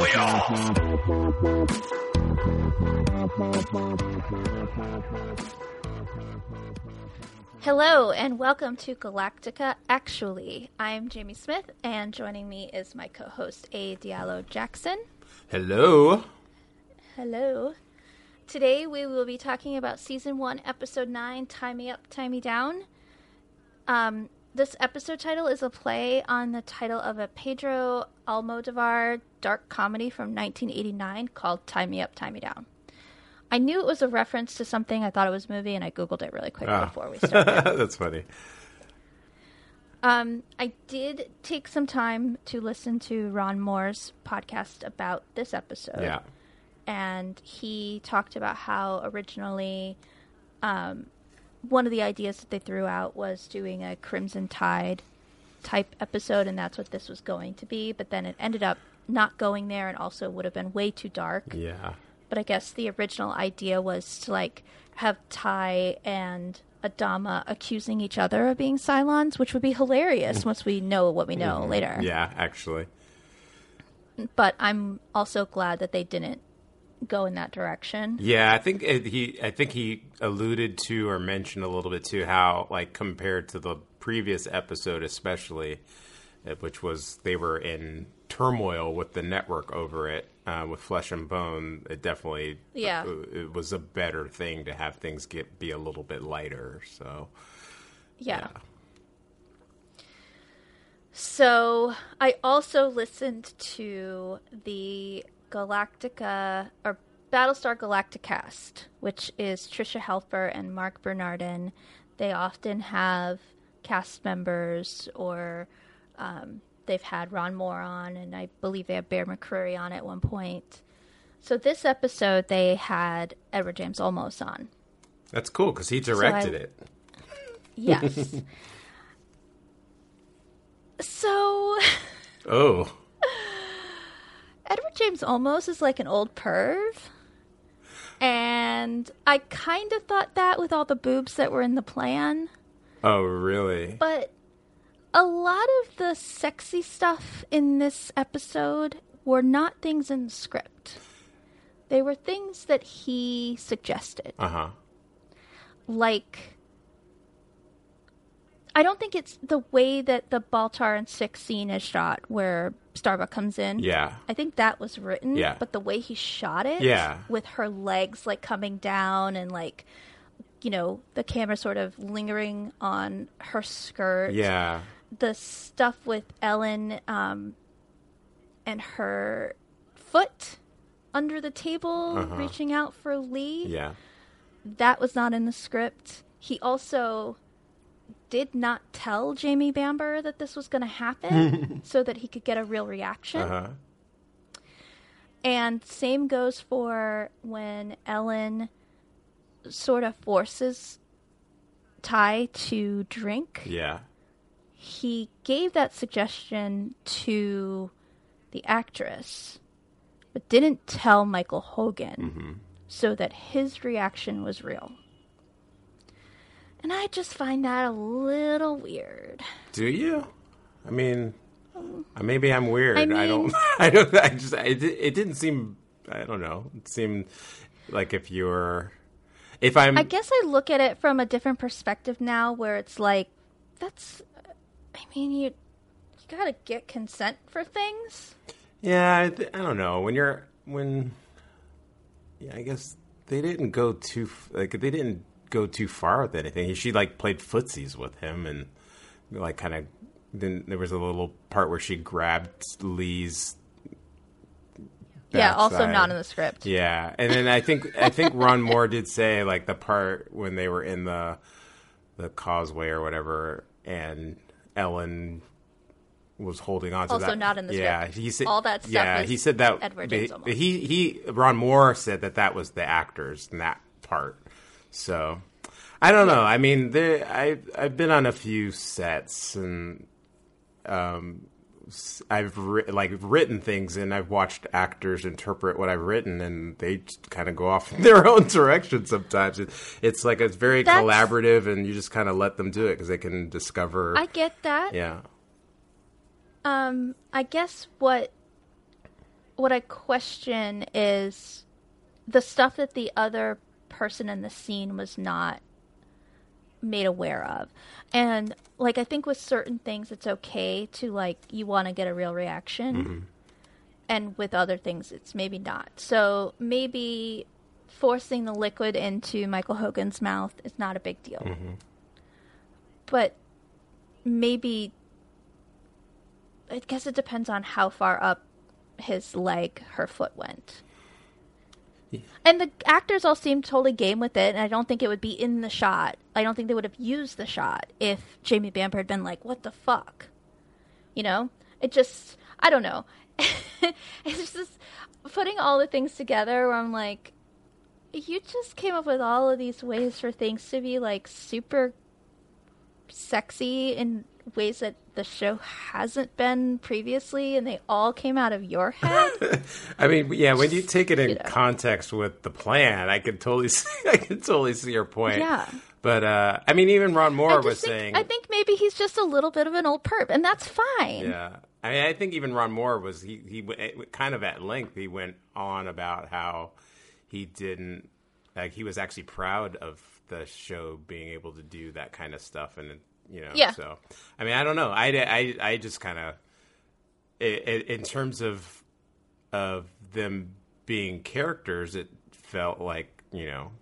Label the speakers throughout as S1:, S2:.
S1: We all.
S2: Hello and welcome to Galactica Actually. I'm Jamie Smith and joining me is my co-host A Diallo Jackson.
S3: Hello.
S2: Hello. Today we will be talking about season 1 episode 9 Tigh Me Up, Tigh Me Down. Um this episode title is a play on the title of a Pedro Almodovar dark comedy from 1989 called Tie Me Up, Tie Me Down. I knew it was a reference to something. I thought it was a movie, and I googled it really quick
S3: Ah.
S2: before we started.
S3: That's funny.
S2: Um, I did take some time to listen to Ron Moore's podcast about this episode.
S3: Yeah.
S2: And he talked about how originally um, one of the ideas that they threw out was doing a Crimson Tide type episode, and that's what this was going to be. But then it ended up not going there and also would have been way too dark.
S3: Yeah.
S2: But I guess the original idea was to like have Tigh and Adama accusing each other of being Cylons, which would be hilarious once we know what we know later.
S3: Mm-hmm. Yeah, actually.
S2: But I'm also glad that they didn't go in that direction.
S3: Yeah, I think it, he I think he alluded to or mentioned a little bit too how like compared to the previous episode especially uh, which was they were in turmoil with the network over it uh, with flesh and bone it definitely
S2: Yeah.
S3: uh, it was a better thing to have things get be a little bit lighter so
S2: Yeah. So I also listened to the Galactica or Battlestar Galacticast, which is Tricia Helfer and Mark Bernardin. They often have cast members or um, they've had Ron Moore on, and I believe they have Bear McCreary on at one point. So this episode, they had Edward James Olmos on.
S3: that's cool because he directed
S2: I-
S3: it
S2: Yes. so
S3: oh
S2: James Olmos is like an old perv. And I kind of thought that with all the boobs that were in the plan.
S3: oh really
S2: But a lot of the sexy stuff in this episode were not things in the script. They were things that he suggested.
S3: uh-huh
S2: Like, I don't think it's the way that the Baltar and Six scene is shot where Starbuck comes in.
S3: yeah
S2: I think that was written.
S3: Yeah.
S2: But the way he shot it,
S3: Yeah.
S2: with her legs like coming down and like, you know, the camera sort of lingering on her skirt.
S3: yeah
S2: The stuff with Ellen um, and her foot under the table
S3: Uh-huh.
S2: reaching out for Lee.
S3: yeah
S2: That was not in the script. He also did not tell Jamie Bamber that this was going to happen so that he could get a real reaction.
S3: uh-huh
S2: And same goes for when Ellen sort of forces Tigh to drink.
S3: yeah
S2: He gave that suggestion to the actress, but didn't tell Michael Hogan so that his reaction was real. And I just find that a little weird.
S3: Do you? I mean, uh, maybe I'm weird.
S2: I
S3: I, don't. I don't. I just. I, it, it didn't seem. I don't know. It seemed like if you're, if I'm.
S2: I guess I look at it from a different perspective now, where it's like, that's, I mean, you, you gotta get consent for things.
S3: Yeah, I, th- I don't know. When you're when, yeah, I guess they didn't go too like they didn't go too far with anything. She like played footsies with him and like kind of. Then there was a little part where she grabbed Lee's.
S2: yeah, also not in the script.
S3: Yeah, and then I think I think Ron Moore did say like the part when they were in the the causeway or whatever, and Ellen was holding on to
S2: Also
S3: that.
S2: not in the
S3: yeah,
S2: script.
S3: he said
S2: All that stuff
S3: Yeah, he said that.
S2: Edward
S3: he,
S2: James Olmos.
S3: he he Ron Moore said that that was the actors in that part. So I don't know. I mean, there I I've been on a few sets and um I've ri- like written things and I've watched actors interpret what I've written and they kind of go off in their own direction sometimes. It, it's like it's very
S2: That's-
S3: collaborative and you just kind of let them do it because they can discover.
S2: I get that.
S3: yeah.
S2: Um, I guess what what I question is the stuff that the other person in the scene was not made aware of. And like I think with certain things it's okay to like you want to get a real reaction. Mm-hmm. And with other things it's maybe not. So maybe forcing the liquid into Michael Hogan's mouth is not a big deal. Mm-hmm. But maybe I guess it depends on how far up his leg her foot went. And the actors all seemed totally game with it, and I don't think it would be in the shot. I don't think they would have used the shot if Jamie Bamber had been like, "What the fuck," you know? It just, I don't know. it's just putting all the things together where I'm like, you just came up with all of these ways for things to be like super sexy in ways that the show hasn't been previously, and they all came out of your head.
S3: I mean, yeah, when you take it in
S2: You know.
S3: context with the plan, I could totally see, I could totally see your point.
S2: Yeah.
S3: But uh, I mean, even Ron Moore was
S2: think,
S3: saying,
S2: I think maybe he's just a little bit of an old perp, and that's fine.
S3: yeah. I mean, I think even Ron Moore was he he kind of at length. He went on about how he didn't like he was actually proud of the show being able to do that kind of stuff, and you know,
S2: Yeah.
S3: So I mean, I don't know. I I I just kind of in terms of of them being characters, it felt like you know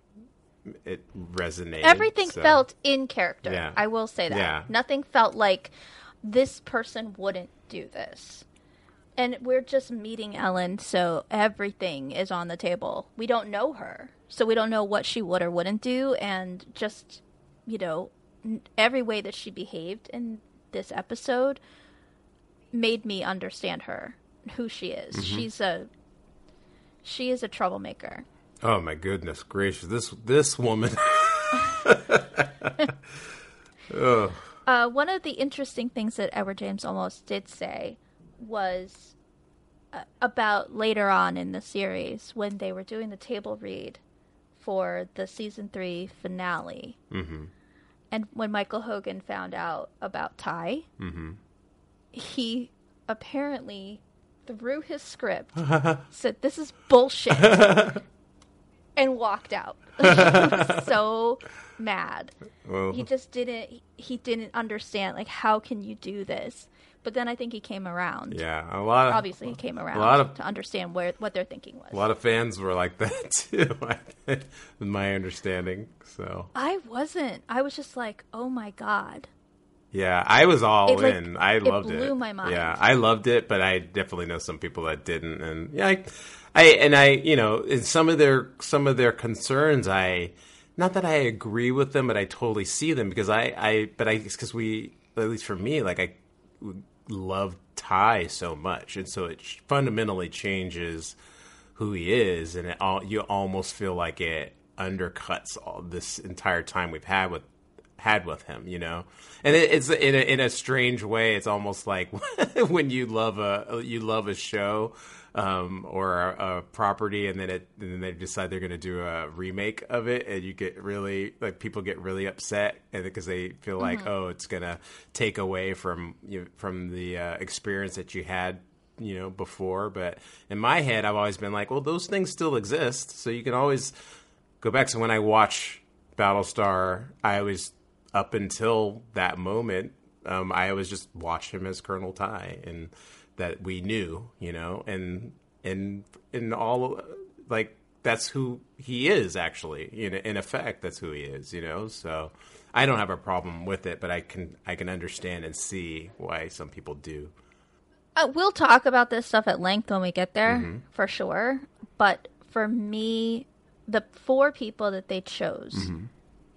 S3: it resonated.
S2: Everything
S3: so-
S2: felt in character.
S3: Yeah.
S2: I will say that.
S3: Yeah.
S2: Nothing felt like this person wouldn't do this. And we're just meeting Ellen, so everything is on the table. We don't know her, so we don't know what she would or wouldn't do. And just, you know, every way that she behaved in this episode made me understand her, who she is.
S3: Mm-hmm.
S2: She's a she is a troublemaker.
S3: Oh my goodness gracious! This this woman.
S2: Uh, one of the interesting things that Edward James Olmos did say was uh, about later on in the series when they were doing the table read for the season three finale. Mm-hmm. And when Michael Hogan found out about Tigh, mm-hmm. he apparently threw his script, said, This is bullshit, and walked out. he was so mad.
S3: Well,
S2: he just didn't he didn't understand like how can you do this but then i think he came around
S3: yeah, a lot of
S2: obviously he came around A
S3: lot of-
S2: to understand where what their thinking was
S3: a lot of fans were like that too. in my understanding. So
S2: i wasn't i was just like oh my god
S3: yeah, I was all
S2: It, like,
S3: in. I
S2: it
S3: loved it.
S2: blew my mind.
S3: Yeah, I loved it, but I definitely know some people that didn't. And yeah, I, I and I, you know, in some of their some of their concerns, I not that I agree with them, but I totally see them because I, I, but I because we, at least for me, like I love Tigh so much, and so it fundamentally changes who he is, and it all you almost feel like it undercuts all this entire time we've had with had with him, you know. And it, it's in a, in a strange way. It's almost like when you love a you love a show um, or a, a property, and then it and then they decide they're going to do a remake of it, and you get really like people get really upset, and because they feel like oh, it's going to take away from you from the uh, experience that you had you know before. But in my head i've always been like well those things still exist so you can always go back. So when i watch battlestar i always up until that moment um, i always just watch him as colonel tigh and that we knew you know and and and all like that's who he is actually. In in effect, that's who he is. You know, so I don't have a problem with it, but I can I can understand and see why some people do.
S2: Uh, we'll talk about this stuff at length when we get there, for sure. But for me, the four people that they chose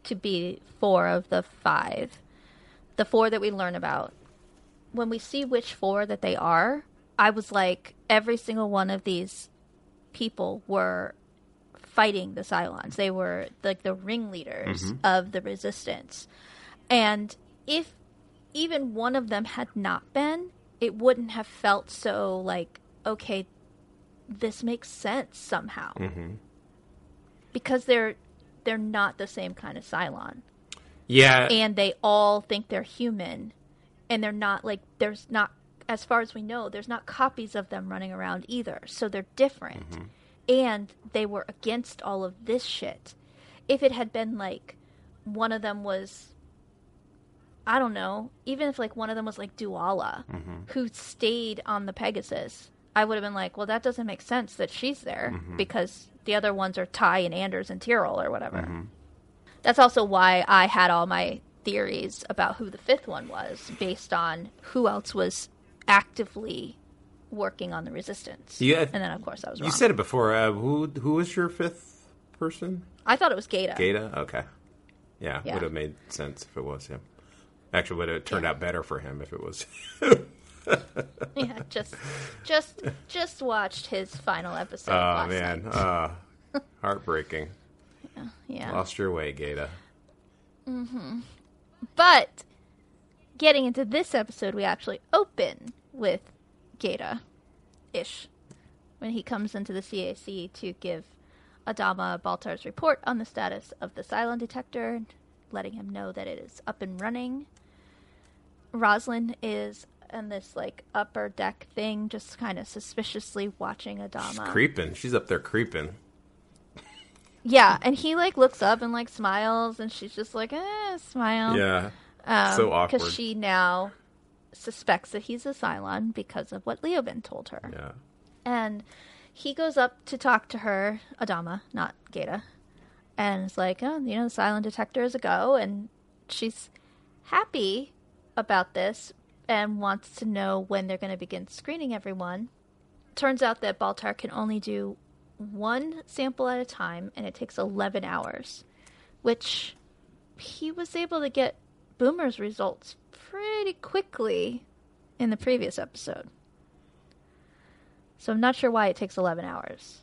S2: to be four of the five, the four that we learn about, when we see which four that they are, I was like, every single one of these people were fighting the Cylons. They were like the ringleaders mm-hmm. of the resistance. And if even one of them had not been, it wouldn't have felt so like, okay, this makes sense somehow. Mm-hmm. Because they're they're not the same kind of Cylon.
S3: Yeah,
S2: And they all think they're human. And they're not like there's not as far as we know, there's not copies of them running around either. So they're different. Mm-hmm. And they were against all of this shit. If it had been like one of them was I don't know, even if like one of them was like Dualla, mm-hmm. who stayed on the Pegasus, I would have been like, well, that doesn't make sense that she's there mm-hmm. because the other ones are Tigh and Anders and Tyrol or whatever. That's also why I had all my theories about who the fifth one was based on who else was actively working on the resistance.
S3: Yeah.
S2: and then of course I was wrong.
S3: you said it before. Uh, who who was your fifth person?
S2: I thought it was Gaeta.
S3: Gaeta. Okay. Yeah,
S2: Yeah.
S3: would have made sense if it was him. Actually, would have turned
S2: Yeah.
S3: out better for him if it was.
S2: Yeah, just just just watched his final episode.
S3: oh man, uh, heartbreaking.
S2: yeah.
S3: Lost your way, Gaeta.
S2: But getting into this episode, we actually open with Gaeta ish when he comes into the CIC to give Adama Baltar's report on the status of the Cylon detector, letting him know that it is up and running. Roslin is in this like upper deck thing, just kind of suspiciously watching Adama.
S3: She's Creeping. She's up there creeping.
S2: Yeah, and he like looks up and like smiles, and she's just like, eh, smile.
S3: Yeah.
S2: Um,
S3: so awkward.
S2: Because she now suspects that he's a Cylon because of what Leoben told her.
S3: Yeah.
S2: And he goes up to talk to her, Adama, not Gaeta, and it's like, oh, you know, the Cylon detector is a go. And she's happy about this and wants to know when they're going to begin screening everyone. Turns out that Baltar can only do one sample at a time, and it takes 11 hours, which he was able to get Boomer's results pretty quickly in the previous episode. So I'm not sure why it takes 11 hours.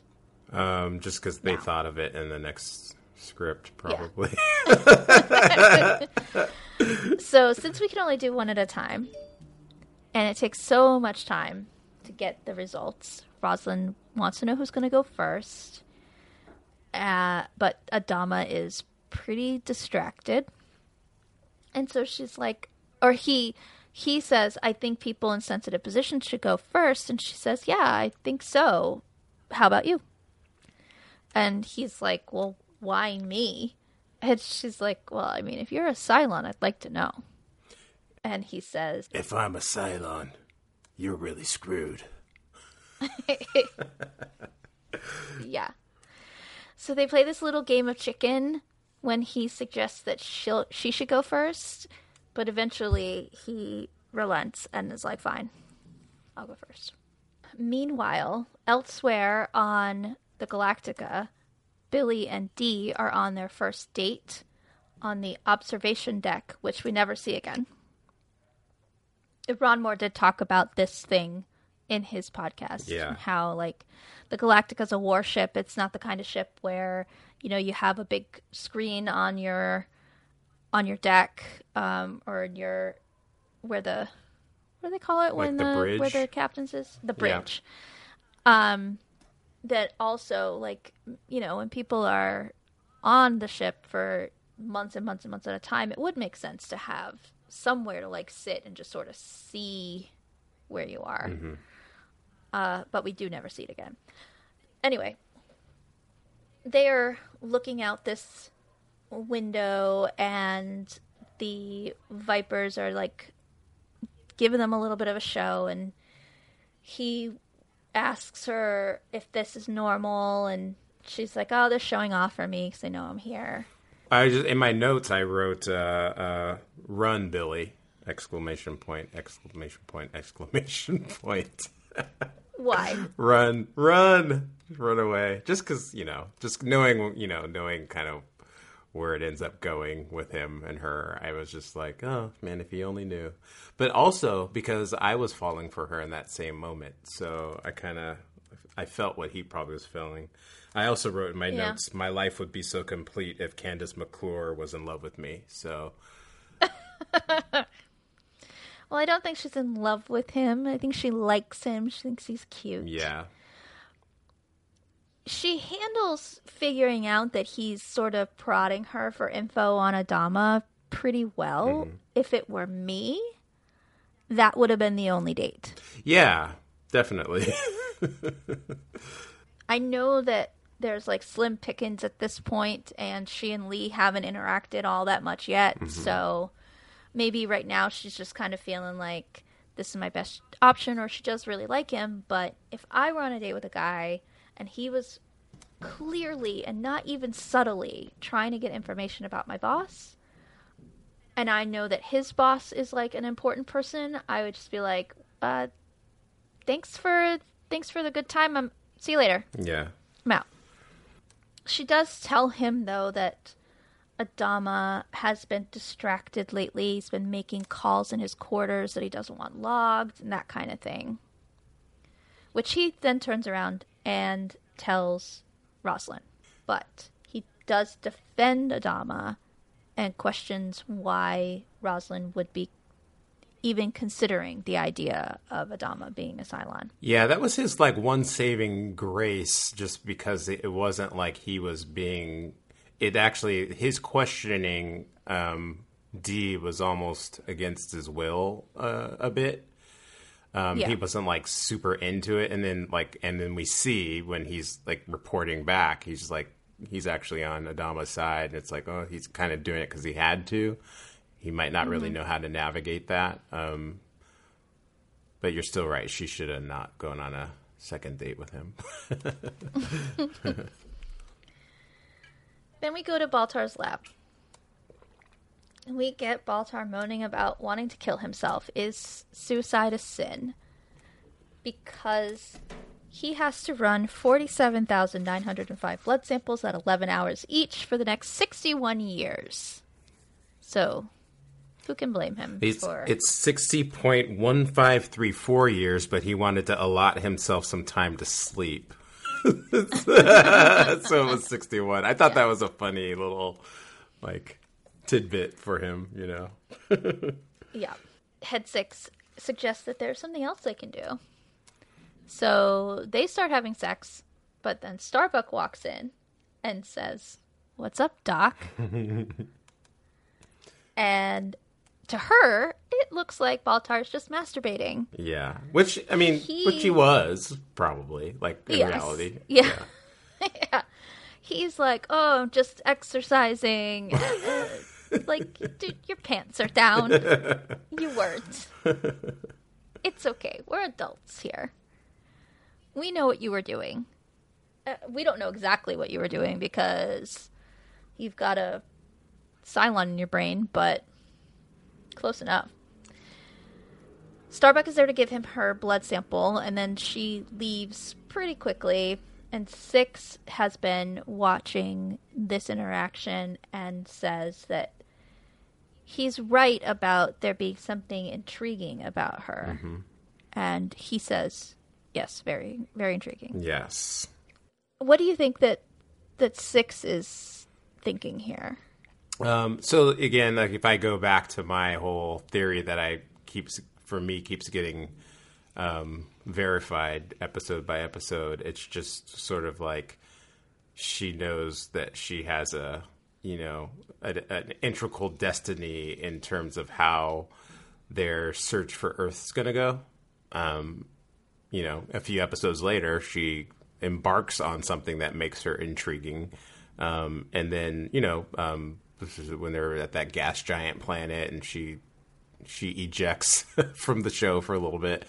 S3: Um, just because they
S2: Yeah.
S3: thought of it in the next script, probably.
S2: So since we can only do one at a time, and it takes so much time to get the results, Rosalind wants to know who's going to go first. Uh, but Adama is pretty distracted, and so she's like, or he he says, "I think people in sensitive positions should go first. and she says, "Yeah, I think so. How about you?" And he's like, "Well, why me?" And she's like, Well, I mean, if you're a Cylon, I'd like to know. And he says,
S3: if I'm a Cylon, you're really screwed.
S2: Yeah. So they play this little game of chicken when he suggests that she'll she should go first, but eventually he relents and is like, Fine, I'll go first. Meanwhile, elsewhere on the Galactica, Billy and Dee are on their first date on the observation deck, which we never see again. Ron Moore did talk about this thing in his podcast.
S3: Yeah.
S2: How like the Galactica's a warship. It's not the kind of ship where, you know, you have a big screen on your on your deck, um, or in your where the what do they call it when
S3: the
S2: where
S3: bridge?
S2: the captain's is? The
S3: Yeah.
S2: bridge. Um that also like you know, when people are on the ship for months and months and months at a time, it would make sense to have somewhere to like sit and just sort of see where you are. Uh, but we do never see it again. Anyway, they're looking out this window, and the Vipers are like giving them a little bit of a show, and he asks her if this is normal, and she's like, "Oh, they're showing off for me because they know I'm here."
S3: I just in my notes I wrote uh, uh, "Run, Billy!" exclamation point exclamation point exclamation point.
S2: Why?
S3: run, run, run away. Just because you know, just knowing you know, knowing kind of where it ends up going with him and her. I was just like, oh man, if he only knew. But also because I was falling for her in that same moment, so I kind of I felt what he probably was feeling. I also wrote in my
S2: Yeah.
S3: notes, my life would be so complete if Kandyse McClure was in love with me. So
S2: Well, I don't think she's in love with him. I think she likes him. She thinks he's cute.
S3: yeah,
S2: She handles figuring out that he's sort of prodding her for info on Adama pretty well.
S3: Mm-hmm.
S2: If it were me, that would have been the only date.
S3: yeah, definitely.
S2: I know that there's like slim pickings at this point, and she and Lee haven't interacted all that much yet. So maybe right now she's just kind of feeling like this is my best option, or she does really like him. But if I were on a date with a guy and he was clearly and not even subtly trying to get information about my boss, and I know that his boss is like an important person, I would just be like, uh, thanks for thanks for the good time. I'm see you later.
S3: yeah,
S2: I'm out. She does tell him though that Adama has been distracted lately. He's been making calls in his quarters that he doesn't want logged and that kind of thing. Which he then turns around and tells Rosalind. But he does defend Adama and questions why Rosalind would be even considering the idea of Adama being a Cylon.
S3: yeah. That was his like one saving grace, just because it it wasn't like he was being. It actually his questioning um, Dee was almost against his will uh, a bit. Um,
S2: Yeah.
S3: He wasn't like super into it, and then like, and then we see when he's like reporting back, he's like, he's actually on Adama's side, and it's like, oh, he's kind of doing it because he had to. He might not really know how to navigate that. Um, but you're still right. She should have not gone on a second date with him.
S2: Then we go to Baltar's lab. And we get Baltar moaning about wanting to kill himself. Is suicide a sin? Because he has to run 47,905 blood samples at 11 hours each for the next 61 years. So, who can blame him
S3: It's,
S2: for
S3: it's 60.1534 years, but he wanted to allot himself some time to sleep. so it was 61. I thought that was a funny little, like, tidbit for him, you know?
S2: Yeah. Head six suggests that there's something else they can do. So they start having sex, but then Starbuck walks in and says, What's up, Doc? and to her, it looks like Baltar's just masturbating.
S3: Yeah. Which, I mean,
S2: He-
S3: which he was, probably, like, in
S2: Yes.
S3: reality.
S2: Yeah. yeah. He's like, Oh, I'm just exercising. Like, dude, your pants are down. You weren't. It's okay. We're adults here. We know what you were doing. Uh, we don't know exactly what you were doing because you've got a Cylon in your brain, but close enough. Starbuck is there to give him her blood sample, and then she leaves pretty quickly. And Six has been watching this interaction and says that he's right about there being something intriguing about her. Mm-hmm. And he says, yes, very, very intriguing.
S3: Yes.
S2: What do you think that that Six is thinking here?
S3: Um, so again, like if I go back to my whole theory that I keeps for me keeps getting um, verified episode by episode, it's just sort of like she knows that she has a you know a, an integral destiny in terms of how their search for Earth is going to go. Um, you know, a few episodes later, she embarks on something that makes her intriguing. Um, and then, you know, um, this is when they're at that gas giant planet and she she ejects from the show for a little bit.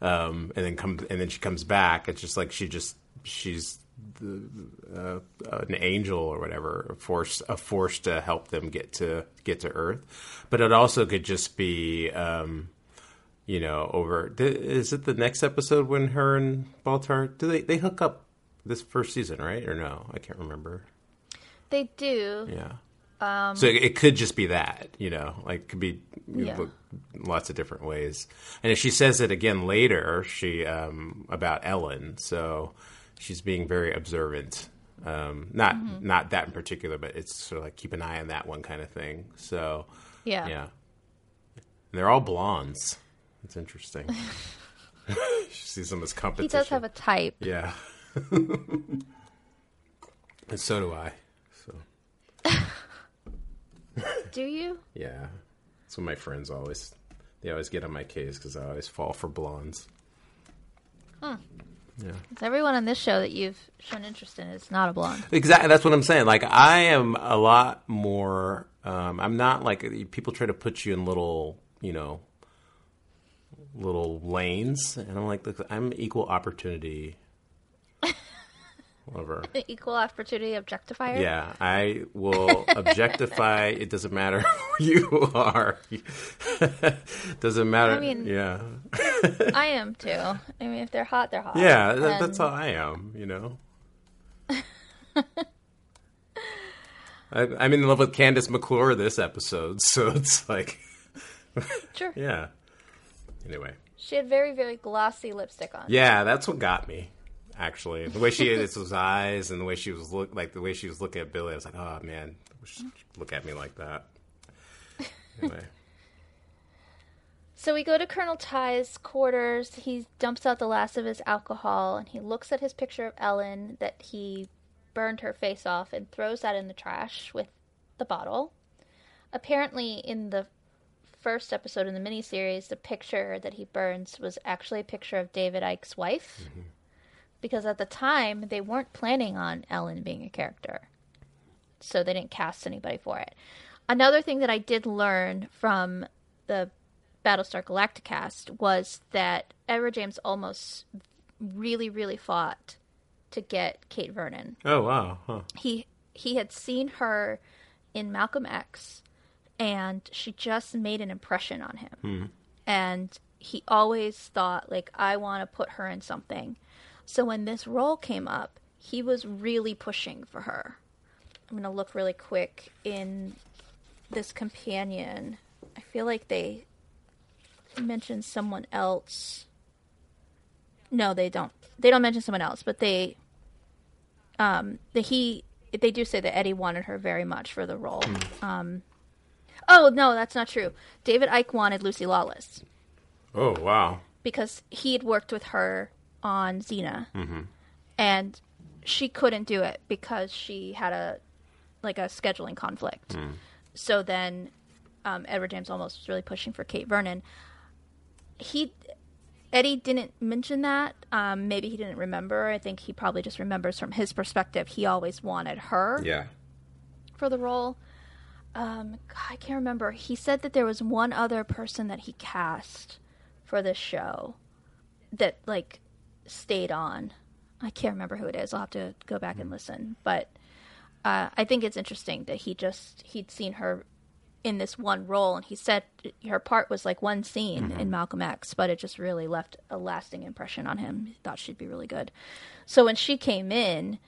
S3: Um, and then comes and then she comes back. It's just like she just she's the, uh, an angel or whatever, a force, a force to help them get to get to Earth. But it also could just be, um, you know, over. Is it the next episode when her and Baltar do they they hook up this first season, right? Or no? I can't remember.
S2: They do.
S3: Yeah. Um, so it, it could just be that, you know, like it could be
S2: Yeah.
S3: lots of different ways. And if she says it again later, she um, about Ellen, so she's being very observant. Um, not
S2: Mm-hmm.
S3: not that in particular, but it's sort of like keep an eye on that one kind of thing. So
S2: Yeah.
S3: yeah, and they're all blondes. It's interesting. she sees them as competition.
S2: He does have a type.
S3: Yeah. and so do I. So
S2: Do you?
S3: yeah, that's what my friends always they always get on my case because I always fall for blondes. Yeah,
S2: It's everyone on this show that you've shown interest in is not a blonde.
S3: exactly. That's what I'm saying. Like I am a lot more. Um, I'm not like people try to put you in little, you know, little lanes, and I'm like, look, I'm equal opportunity. Lover.
S2: Equal opportunity objectifier.
S3: Yeah, I will objectify. it doesn't matter who you are. doesn't matter.
S2: I mean-
S3: yeah,
S2: I am too. I mean, if they're hot, they're hot.
S3: yeah. That, that's how I am. You know. I, I'm in love with Kandyse McClure this episode, so it's like,
S2: Sure.
S3: yeah. Anyway,
S2: She had very, very glossy lipstick on.
S3: yeah, that's what got me. Actually, the way she had those eyes and the way she was look like the way she was looking at Billy, I was like, oh man, look at me like that. Anyway.
S2: So we go to Colonel Tigh's quarters. He dumps out the last of his alcohol and he looks at his picture of Ellen that he burned her face off and throws that in the trash with the bottle. Apparently, in the first episode in the miniseries, the picture that he burns was actually a picture of David Eick's wife. Mm-hmm. Because at the time, they weren't planning on Ellen being a character. So they didn't cast anybody for it. Another thing that I did learn from the Battlestar Galacticast was that Edward James Olmos really, really fought to get Kate Vernon.
S3: Oh wow, huh.
S2: He he had seen her in Malcolm X, and she just made an impression on him. Hmm. And he always thought like, I want to put her in something. So when this role came up, he was really pushing for her. I'm gonna look really quick in this companion. I feel like they mention someone else. No, they don't. They don't mention someone else, but they um the he they do say that Eddie wanted her very much for the role. Um Oh, no, that's not true. David Eick wanted Lucy Lawless
S3: Oh wow.
S2: because he had worked with her on Xena. And she couldn't do it because she had a like a scheduling conflict. So then um, Edward James Olmos was really pushing for Kate Vernon. He Eddie didn't mention that. Um, maybe he didn't remember. I think he probably just remembers from his perspective. He always wanted her
S3: Yeah.
S2: for the role. Um, I can't remember. He said that there was one other person that he cast for this show that like stayed on. I can't remember who it is. I'll have to go back and hmm. listen. But uh, I think it's interesting that he just he'd seen her in this one role, and he said her part was like one scene in mm-hmm. Malcolm X, but it just really left a lasting impression on him. He thought she'd be really good. So when she came in,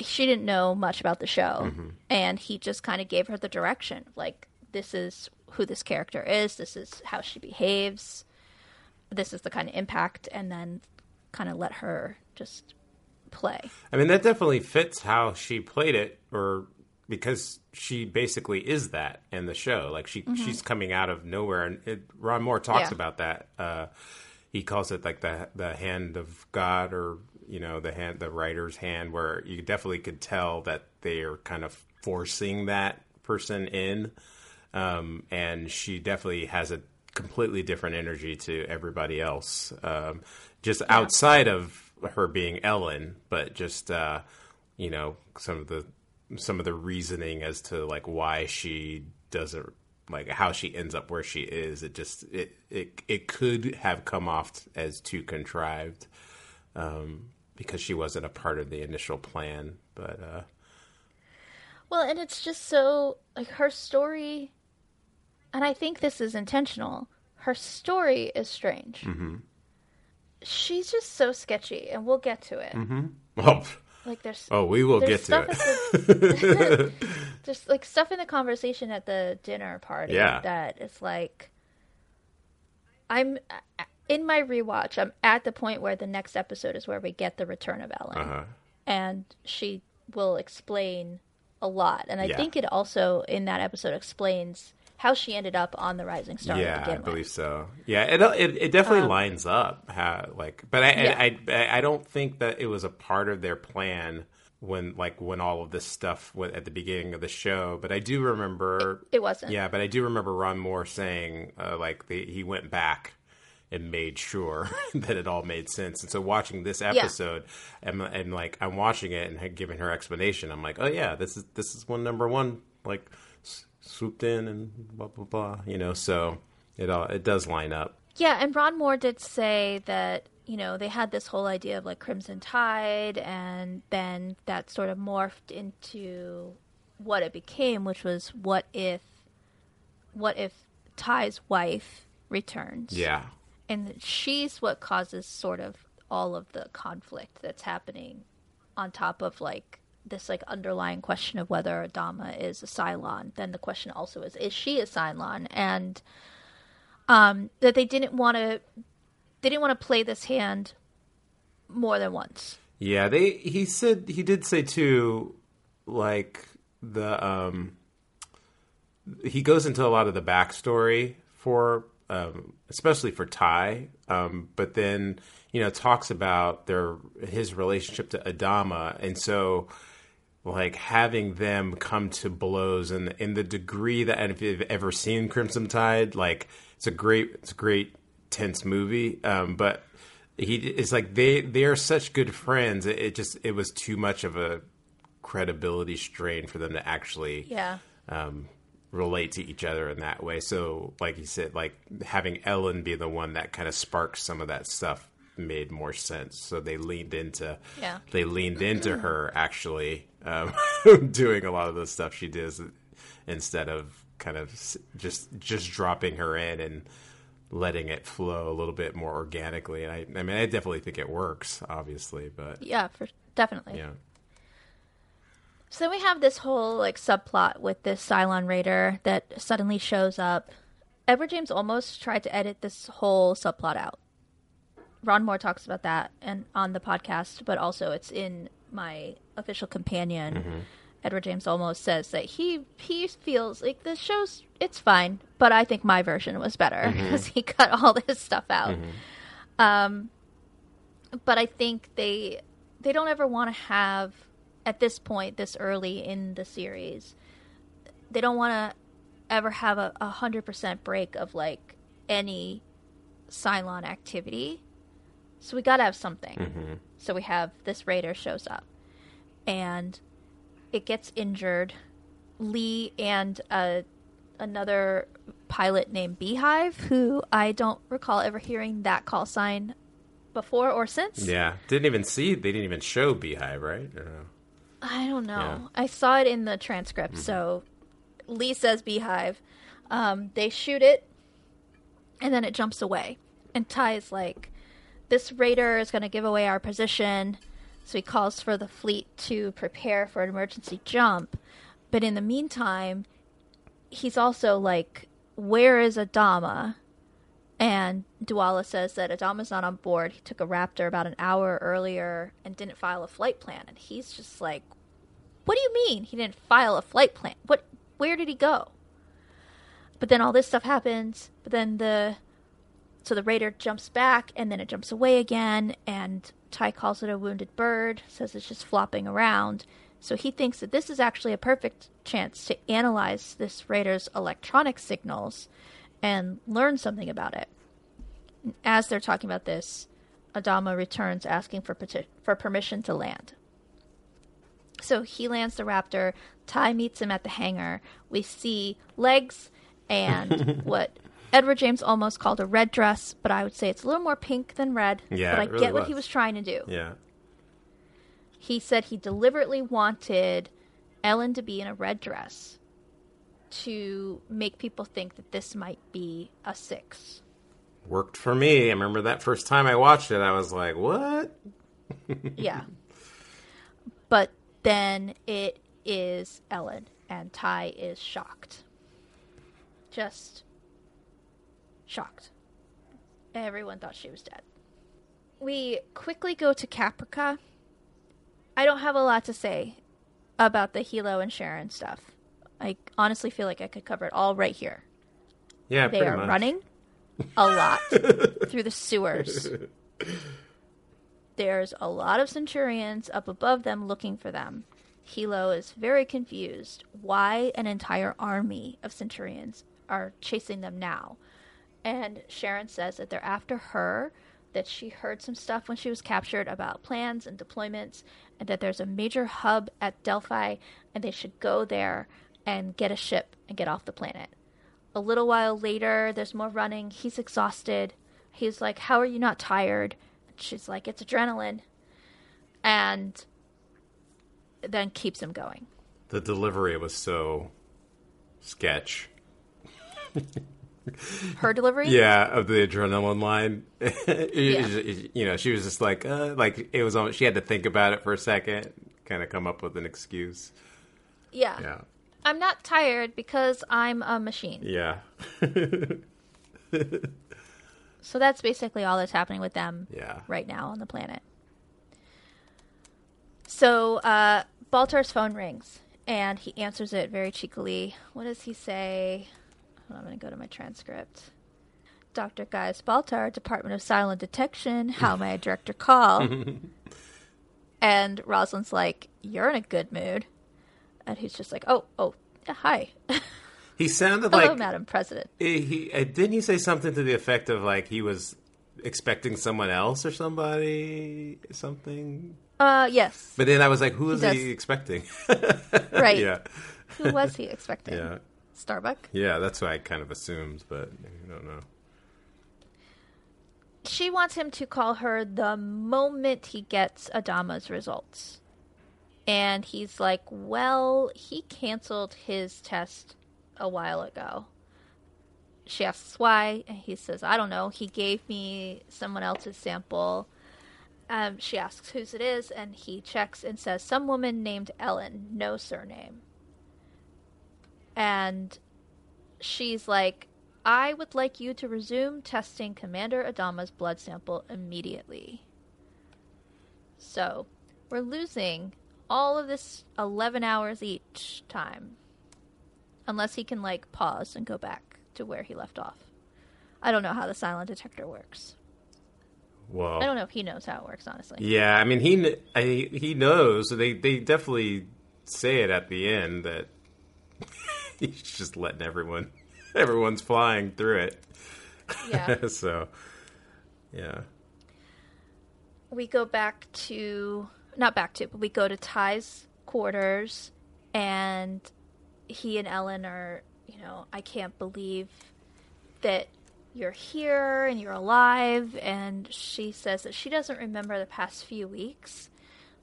S2: she didn't know much about the show mm-hmm. and he just kind of gave her the direction like this is who this character is this is how she behaves this is the kind of impact and then kind of let her just play
S3: I mean, that definitely fits how she played it, or because she basically is that in the show. Like she, she's coming out of nowhere, and it, Ron Moore talks
S2: Yeah.
S3: about that. Uh, he calls it like the the hand of God, or you know, the hand, the writer's hand, where you definitely could tell that they are kind of forcing that person in, um, and she definitely has a completely different energy to everybody else, um, just outside of her being Ellen, but just uh, you know some of the some of the reasoning as to like why she doesn't like how she ends up where she is. It just it it it could have come off as too contrived. Um, because she wasn't a part of the initial plan. But uh,
S2: Well, and it's just so like her story, and I think this is intentional. Her story is strange. Mm-hmm. She's just so sketchy, and we'll get to it.
S3: oh,
S2: Like there's
S3: oh, we will get to it.
S2: the, just like stuff in the conversation at the dinner party
S3: Yeah.
S2: that is like I'm in my rewatch. I'm at the point where the next episode is where we get the return of Ellen,
S3: Uh-huh.
S2: and she will explain a lot. And I
S3: Yeah.
S2: think it also in that episode explains how she ended up on the Rising Star.
S3: Yeah, I
S2: with.
S3: believe so. Yeah, it it, it definitely lines up. How like, but I,
S2: Um, Yeah.
S3: I, I I don't think that it was a part of their plan when like when all of this stuff went at the beginning of the show. But I do remember
S2: It wasn't.
S3: Yeah, but I do remember Ron Moore saying uh, like the, he went back and made sure that it all made sense. And so watching this episode, and, and like I'm watching it and giving her explanation, I'm like, oh yeah, this is this is one number one like swooped in and blah blah blah. You know, so it all it does line up.
S2: Yeah, and Ron Moore did say that, you know, they had this whole idea of like Crimson Tide, and then that sort of morphed into what it became, which was what if, what if Tigh's wife returns?
S3: Yeah,
S2: And she's what causes sort of all of the conflict that's happening on top of like this like underlying question of whether Adama is a Cylon. Then the question also is, is she a Cylon? And um, that they didn't want to they didn't want to play this hand more than once.
S3: Yeah, they he said he did say too like the um he goes into a lot of the backstory for um especially for Tigh um but then you know talks about their his relationship to Adama and so like having them come to blows and in the degree that and if you've ever seen Crimson Tide like it's a great it's a great tense movie um but he it's like they they are such good friends it, it just it was too much of a credibility strain for them to actually
S2: Yeah.
S3: um, relate to each other in that way. So, like you said, like having Ellen be the one that kind of sparked some of that stuff made more sense. So they leaned into,
S2: Yeah.
S3: they leaned into her actually um, doing a lot of the stuff she does instead of kind of just just dropping her in and letting it flow a little bit more organically. And I, I mean, I definitely think it works, obviously, but
S2: Yeah, for definitely.
S3: yeah.
S2: So then we have this whole like subplot with this Cylon Raider that suddenly shows up. Edward James Olmos tried to edit this whole subplot out. Ron Moore talks about that and on the podcast, but also it's in my official companion. Mm-hmm. Edward James Olmos says that he he feels like the show's it's fine, but I think my version was better mm-hmm. because he cut all this stuff out. Mm-hmm. Um, but I think they they don't ever want to have at this point, this early in the series, they don't want to ever have a a hundred percent break of like any Cylon activity. So we got to have something. So we have this raider shows up, and it gets injured. Lee and uh, another pilot named Beehive, who I don't recall ever hearing that call sign before or since.
S3: Yeah, didn't even see. They didn't even show Beehive, right?
S2: I don't know.
S3: Yeah.
S2: I saw it in the transcript. So Lee says beehive. Um, they shoot it, and then it jumps away. And Tigh is like, "This raider is going to give away our position." So he calls for the fleet to prepare for an emergency jump. But in the meantime, he's also like, "Where is Adama?" And Dualla says that Adama's not on board. He took a Raptor about an hour earlier and didn't file a flight plan. And he's just like, "What do you mean he didn't file a flight plan? What? Where did he go?" But then all this stuff happens. But then the so the raider jumps back and then it jumps away again. And Tigh calls it a wounded bird. Says it's just flopping around. So he thinks that this is actually a perfect chance to analyze this raider's electronic signals and learn something about it. As they're talking about this, Adama returns asking for peti- for permission to land. So he lands the raptor. Tigh meets him at the hangar. We see legs and what Edward James Olmos called a red dress, but I would say it's a little more pink than red.
S3: Yeah,
S2: but I
S3: really
S2: get what he
S3: was.
S2: was trying to do.
S3: Yeah,
S2: he said he deliberately wanted Ellen to be in a red dress to make people think that this might be a six.
S3: Worked for me. I remember that first time I watched it, I was like, "What?"
S2: yeah. But then it is Ellen, and Tigh is shocked. Just shocked. Everyone thought she was dead. We quickly go to Caprica. I don't have a lot to say about the Helo and Sharon stuff. I honestly feel like I could cover it all right here.
S3: Yeah,
S2: They are
S3: much.
S2: running a lot through the sewers. There's a lot of centurions up above them looking for them. Helo is very confused why an entire army of centurions are chasing them now. And Sharon says that they're after her, that she heard some stuff when she was captured about plans and deployments, and that there's a major hub at Delphi, and they should go there and get a ship and get off the planet. A little while later, there's more running. He's exhausted. He's like, How are you not tired? And she's like, It's adrenaline. And then keeps him going.
S3: The delivery was so sketch.
S2: Her delivery?
S3: Yeah, of the adrenaline line. You know, she was just like, uh, like it was. On, she had to think about it for a second, kind of come up with an excuse.
S2: Yeah.
S3: Yeah,
S2: I'm not tired because I'm a machine.
S3: yeah,
S2: So that's basically all that's happening with them
S3: yeah.
S2: right now on the planet. So uh, Baltar's phone rings and he answers it very cheekily. What does he say? I'm going to go to my transcript. Dr. Gaius Baltar, Department of Cylon Detection. How may I direct your call? and Roslin's like, You're in a good mood. And he's just like, Oh, oh, hi.
S3: He sounded
S2: Hello,
S3: like
S2: Madam President.
S3: he, he uh, didn't he say something to the effect of like he was expecting someone else or somebody something.
S2: Uh, yes.
S3: But then I was like, who is
S2: does.
S3: he expecting?
S2: right.
S3: yeah,
S2: Who was he expecting?
S3: yeah,
S2: Starbuck?
S3: yeah. That's what I kind of assumed, but I don't know.
S2: she wants him to call her the moment he gets Adama's results. And he's like, Well, he canceled his test a while ago. She asks why, and he says, I don't know. He gave me someone else's sample. Um, she asks whose it is, and he checks and says, Some woman named Ellen, no surname. And she's like, I would like you to resume testing Commander Adama's blood sample immediately. So, we're losing all of this 11 hours each time. Unless he can, like, pause and go back to where he left off. I don't know how the Cylon detector works.
S3: Well,
S2: I don't know if he knows how it works, honestly.
S3: Yeah, I mean he I, he knows. They they definitely say it at the end that he's just letting everyone everyone's flying through it.
S2: Yeah.
S3: so yeah,
S2: we go back to not back to, but we go to Tigh's quarters, and he and Ellen are, you know, I can't believe that you're here and you're alive. And she says that she doesn't remember the past few weeks.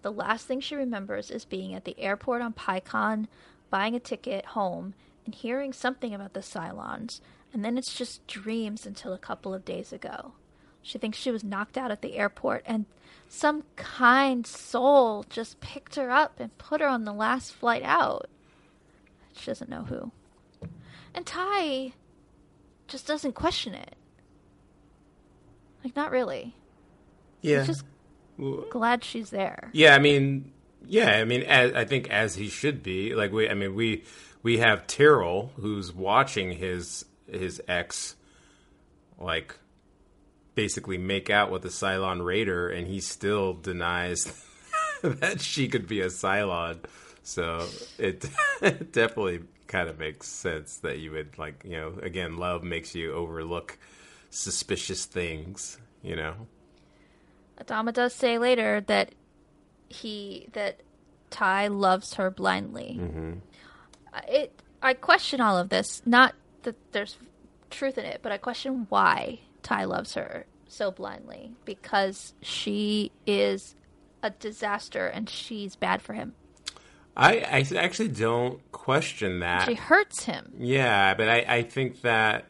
S2: The last thing she remembers is being at the airport on Picon, buying a ticket home, and hearing something about the Cylons. And then it's just dreams until a couple of days ago. She thinks she was knocked out at the airport, and some kind soul just picked her up and put her on the last flight out. She doesn't know who. And Tigh just doesn't question it. Like, not really.
S3: yeah,
S2: He's just glad she's there.
S3: yeah. I mean, yeah. I mean, as, I think as he should be. Like we, I mean, we we have Tyrol who's watching his his ex, like basically make out with the Cylon Raider, and he still denies that she could be a Cylon. So it, it definitely kind of makes sense that you would like, you know, again, love makes you overlook suspicious things, you know.
S2: Adama does say later that he that Tigh loves her blindly. Uh, It I question all of this. Not that there's truth in it, but I question why Tigh loves her so blindly because she is a disaster and she's bad for him.
S3: I, I actually don't question that.
S2: She hurts him.
S3: Yeah, but I, I think that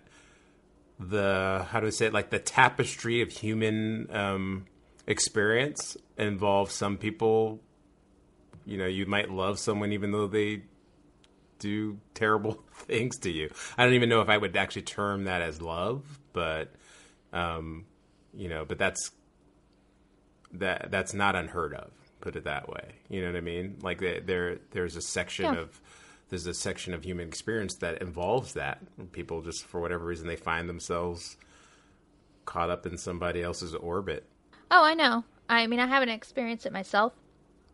S3: the how do I say it like the tapestry of human um, experience involves some people. You know, you might love someone even though they do terrible things to you. I don't even know if I would actually term that as love, but um, you know, but that's that that's not unheard of. Put it that way. You know what I mean? Like there, there's a section
S2: Yeah.
S3: of there's a section of human experience that involves that. People just for whatever reason they find themselves caught up in somebody else's orbit.
S2: Oh, I know. I mean, I haven't experienced it myself.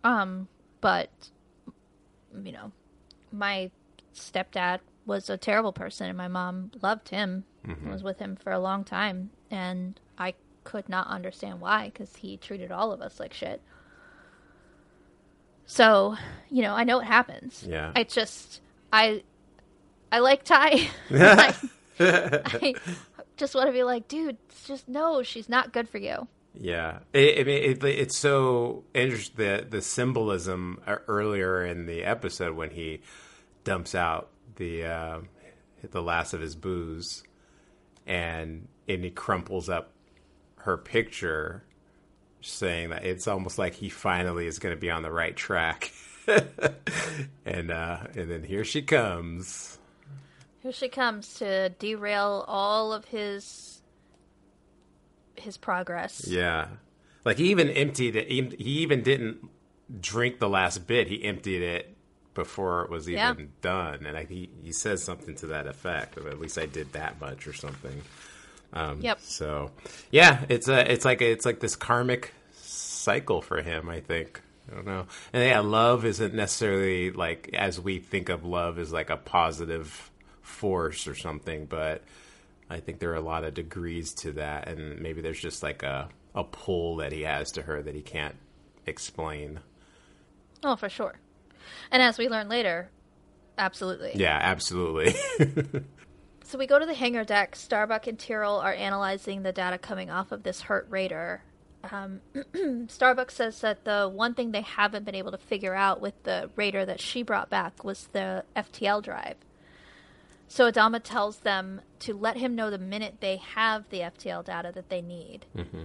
S2: Um, but you know, my stepdad was a terrible person and my mom loved him. and Was with him for a long time and I could not understand why cuz he treated all of us like shit. So, you know, I know it happens.
S3: Yeah.
S2: I just I I like Tigh. I, I just want to be like, dude, just no, she's not good for you.
S3: Yeah, it, I mean, it, it's so interesting the the symbolism uh, earlier in the episode when he dumps out the uh, the last of his booze, and and he crumples up her picture, saying that it's almost like he finally is going to be on the right track, and uh, and then here she comes.
S2: Here she comes to derail all of his his progress.
S3: Yeah, like he even emptied it. He, he even didn't drink the last bit. He emptied it before it was even
S2: Yeah.
S3: done, and I, he he says something to that effect. At least I did that much or something. Um,
S2: Yep.
S3: So yeah, it's a it's like a, it's like this karmic cycle for him. I think. I don't know. And yeah, love isn't necessarily like as we think of love as like a positive force or something, but I think there are a lot of degrees to that, and maybe there's just like a a pull that he has to her that he can't explain.
S2: Oh, for sure. And as we learn later, absolutely.
S3: Yeah, absolutely.
S2: So we go to the hangar deck. Starbuck and Tyrol are analyzing the data coming off of this hurt raider. Um, Starbuck says that the one thing they haven't been able to figure out with the raider that she brought back was the FTL drive. So Adama tells them to let him know the minute they have the FTL data that they need. Mm-hmm.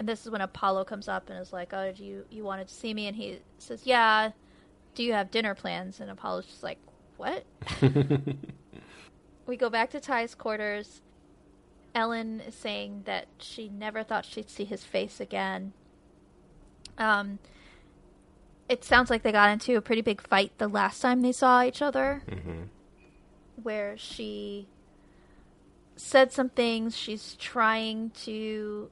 S2: And this is when Apollo comes up and is like, "Oh, do you you wanted to see me?" And he says, "Yeah." Do you have dinner plans? And Apollo's just like, "What?" we go back to Tigh's quarters. Ellen is saying that she never thought she'd see his face again. Um, it sounds like they got into a pretty big fight the last time they saw each other, where she said some things. She's trying to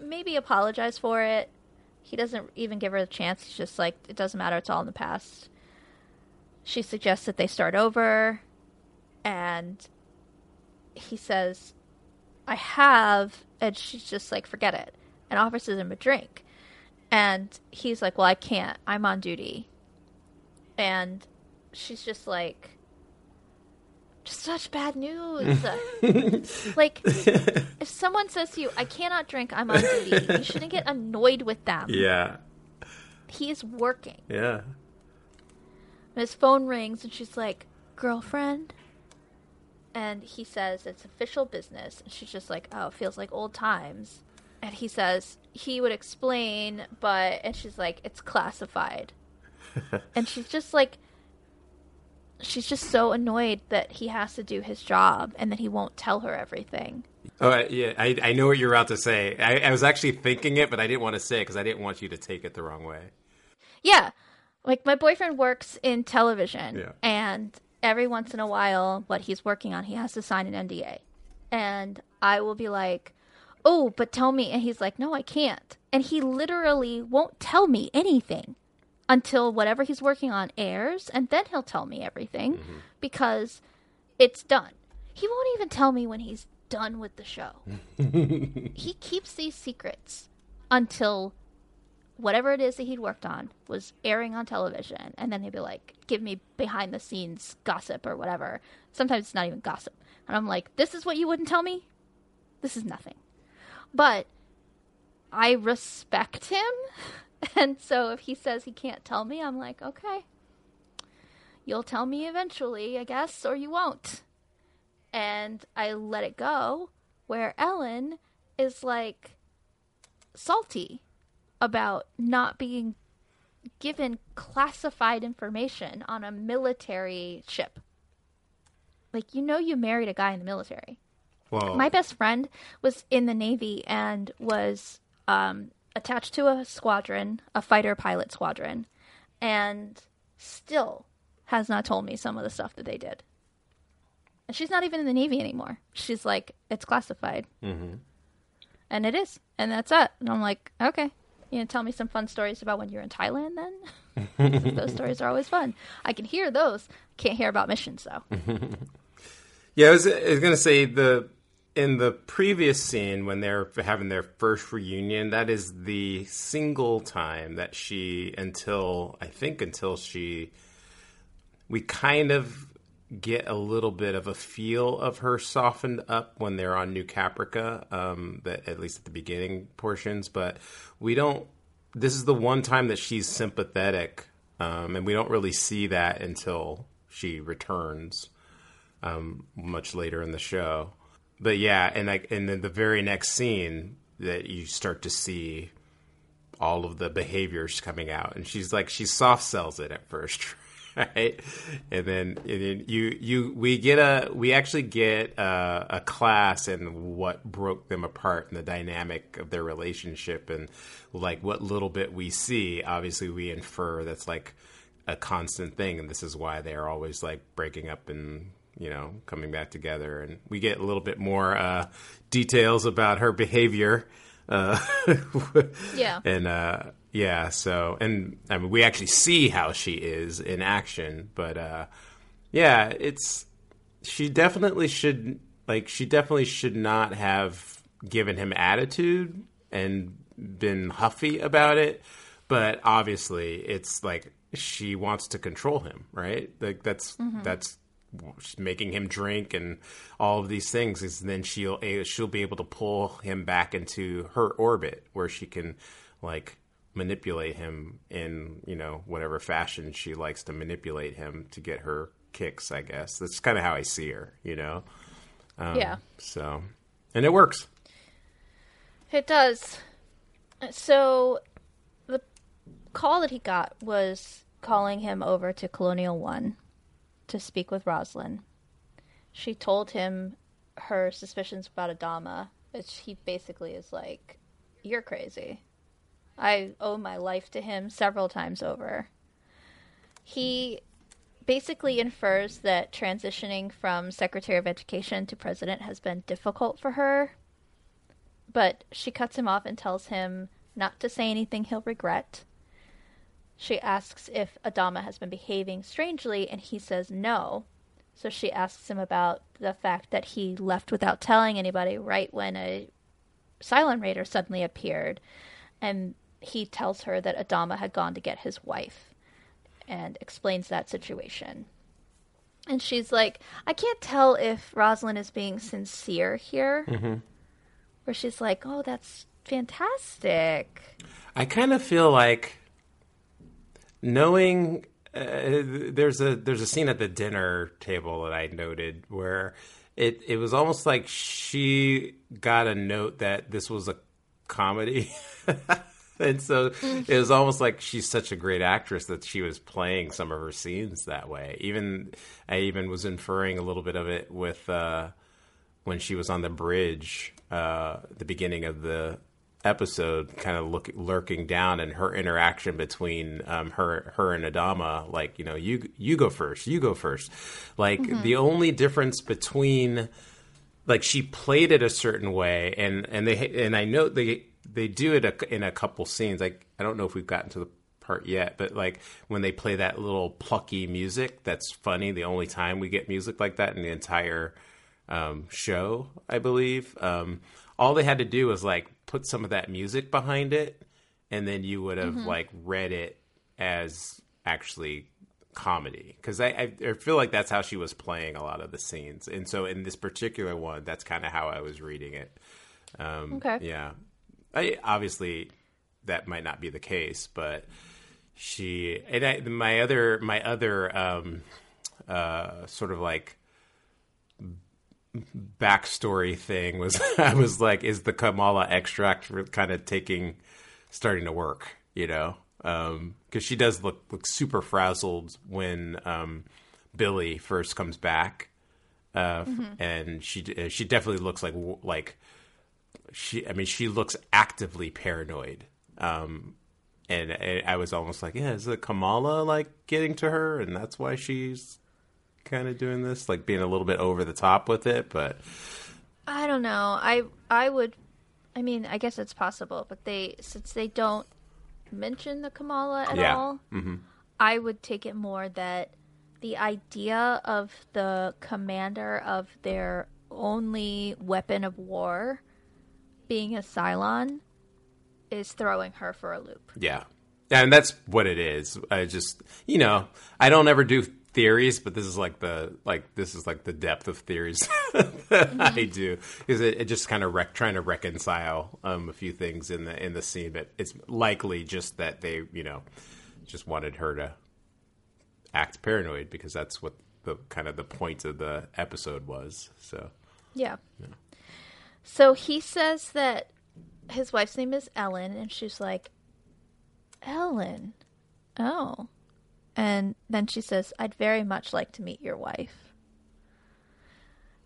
S2: maybe apologize for it. He doesn't even give her a chance. He's just like, it doesn't matter. It's all in the past. She suggests that they start over and he says, I have, and she's just like, forget it, and offers him a drink. And he's like, Well, I can't. I'm on duty. And she's just like, just such bad news. like, if someone says to you, I cannot drink, I'm on duty, you shouldn't get annoyed with them.
S3: yeah,
S2: He's working.
S3: yeah,
S2: And his phone rings and she's like, Girlfriend? And he says it's official business. And she's just like, Oh, it feels like old times. And he says he would explain, but. And she's like, It's classified. and she's just like. She's just so annoyed that he has to do his job and that he won't tell her everything.
S3: Oh, I- yeah. I, I know what you're about to say. I, I was actually thinking it, but I didn't want to say it because I didn't want you to take it the wrong way.
S2: Yeah. Like my boyfriend works in television
S3: Yeah.
S2: and every once in a while what he's working on he has to sign an NDA. And I will be like, "Oh, but tell me." And he's like, "No, I can't." And he literally won't tell me anything until whatever he's working on airs and then he'll tell me everything mm-hmm. because it's done. He won't even tell me when he's done with the show. he keeps these secrets until whatever it is that he'd worked on was airing on television and then he'd be like give me behind the scenes gossip or whatever sometimes it's not even gossip and i'm like this is what you wouldn't tell me this is nothing but I respect him. And so if he says he can't tell me, I'm like, okay, you'll tell me eventually, I guess, or you won't. And I let it go, where Ellen is like salty about not being given classified information on a military ship. Like, you know, you married a guy in the military.
S3: Well,
S2: My best friend was in the Navy and was um, attached to a squadron, a fighter pilot squadron, and still has not told me some of the stuff that they did. And she's not even in the Navy anymore. She's like, it's classified. Mm-hmm. And it is. And that's it. And I'm like, okay. You know, tell me some fun stories about when you're in Thailand then? those stories are always fun. I can hear those. Can't hear about missions, though.
S3: Yeah, I was, was gonna say the in the previous scene when they're having their first reunion, that is the single time that she until I think until she we kind of get a little bit of a feel of her softened up when they're on New Caprica, um, that at least at the beginning portions, but we don't. This is the one time that she's sympathetic, um, and we don't really see that until she returns um, much later in the show. But yeah, and like, and then the very next scene that you start to see all of the behaviors coming out, and she's like, she soft sells it at first, right? And then, and then you you we get a we actually get a, a class in what broke them apart and the dynamic of their relationship, and like what little bit we see. Obviously, we infer that's like a constant thing, and this is why they are always like breaking up and you know coming back together. And we get a little bit more uh, details about her behavior. Uh,
S2: Yeah.
S3: and uh, yeah, so and I mean we actually see how she is in action, but uh, yeah, it's she definitely should like she definitely should not have given him attitude and been huffy about it, but obviously it's like she wants to control him, right? Like that's that's making him drink and all of these things is then she'll she'll be able to pull him back into her orbit where she can like manipulate him in you know whatever fashion she likes to manipulate him to get her kicks i guess that's kind of how i see her you know um,
S2: Yeah.
S3: so and it works
S2: It does. So, the call that he got was calling him over to Colonial One to speak with Roslin. She told him her suspicions about Adama, which he basically is like, You're crazy. I owe my life to him several times over. He basically infers that transitioning from Secretary of Education to President has been difficult for her but she cuts him off and tells him not to say anything he'll regret. She asks if Adama has been behaving strangely, and he says no. So she asks him about the fact that he left without telling anybody right when a Cylon Raider suddenly appeared. And he tells her that Adama had gone to get his wife and explains that situation. And she's like, I can't tell if Roslin is being sincere here mm-hmm. where she's like, "Oh, that's fantastic."
S3: I kind of feel like knowing uh, there's a there's a scene at the dinner table that I noted where it it was almost like she got a note that this was a comedy. and so it was almost like she's such a great actress that she was playing some of her scenes that way. Even I even was inferring a little bit of it with uh, when she was on the bridge, uh, the beginning of the episode, kind of look, lurking down, and her interaction between um, her her and Adama, like you know, you you go first, you go first. Like the only difference between like she played it a certain way, and and they and I know they they do it a, in a couple scenes. Like I don't know if we've gotten to the part yet, but like when they play that little plucky music, that's funny. The only time we get music like that in the entire um, show, I believe. Um, all they had to do was like put some of that music behind it, and then you would have like read it as actually comedy because I, I, I feel like that's how she was playing a lot of the scenes, and so in this particular one, that's kind of how I was reading it. Um,
S2: Okay.
S3: Yeah. I, obviously that might not be the case, but she and I, my other my other um, uh, sort of like backstory thing was I was like, is the chamalla extract kind of taking starting to work? You know, because she does look look super frazzled when um, Billy first comes back, uh, and she she definitely looks like like she. I mean, she looks actively paranoid. Um, and I I was almost like, yeah, is it chamalla like getting to her, and that's why she's kind of doing this, like being a little bit over the top with it. But
S2: I don't know. I I would. I mean, I guess it's possible, but they since they don't mention the chamalla at
S3: Yeah.
S2: all, mm-hmm. I would take it more that the idea of the commander of their only weapon of war being a Cylon is throwing her for a loop.
S3: yeah, and that's what it is. I just, you know, I don't ever do theories, but this is like the like this is like the depth of theories that I do is it, it just kind of rec- trying to reconcile um, a few things in the in the scene. But it's likely just that they, you know, just wanted her to act paranoid because that's what the kind of the point of the episode was. So
S2: Yeah. So he says that his wife's name is Ellen, and she's like, Ellen? Oh. And then she says, I'd very much like to meet your wife.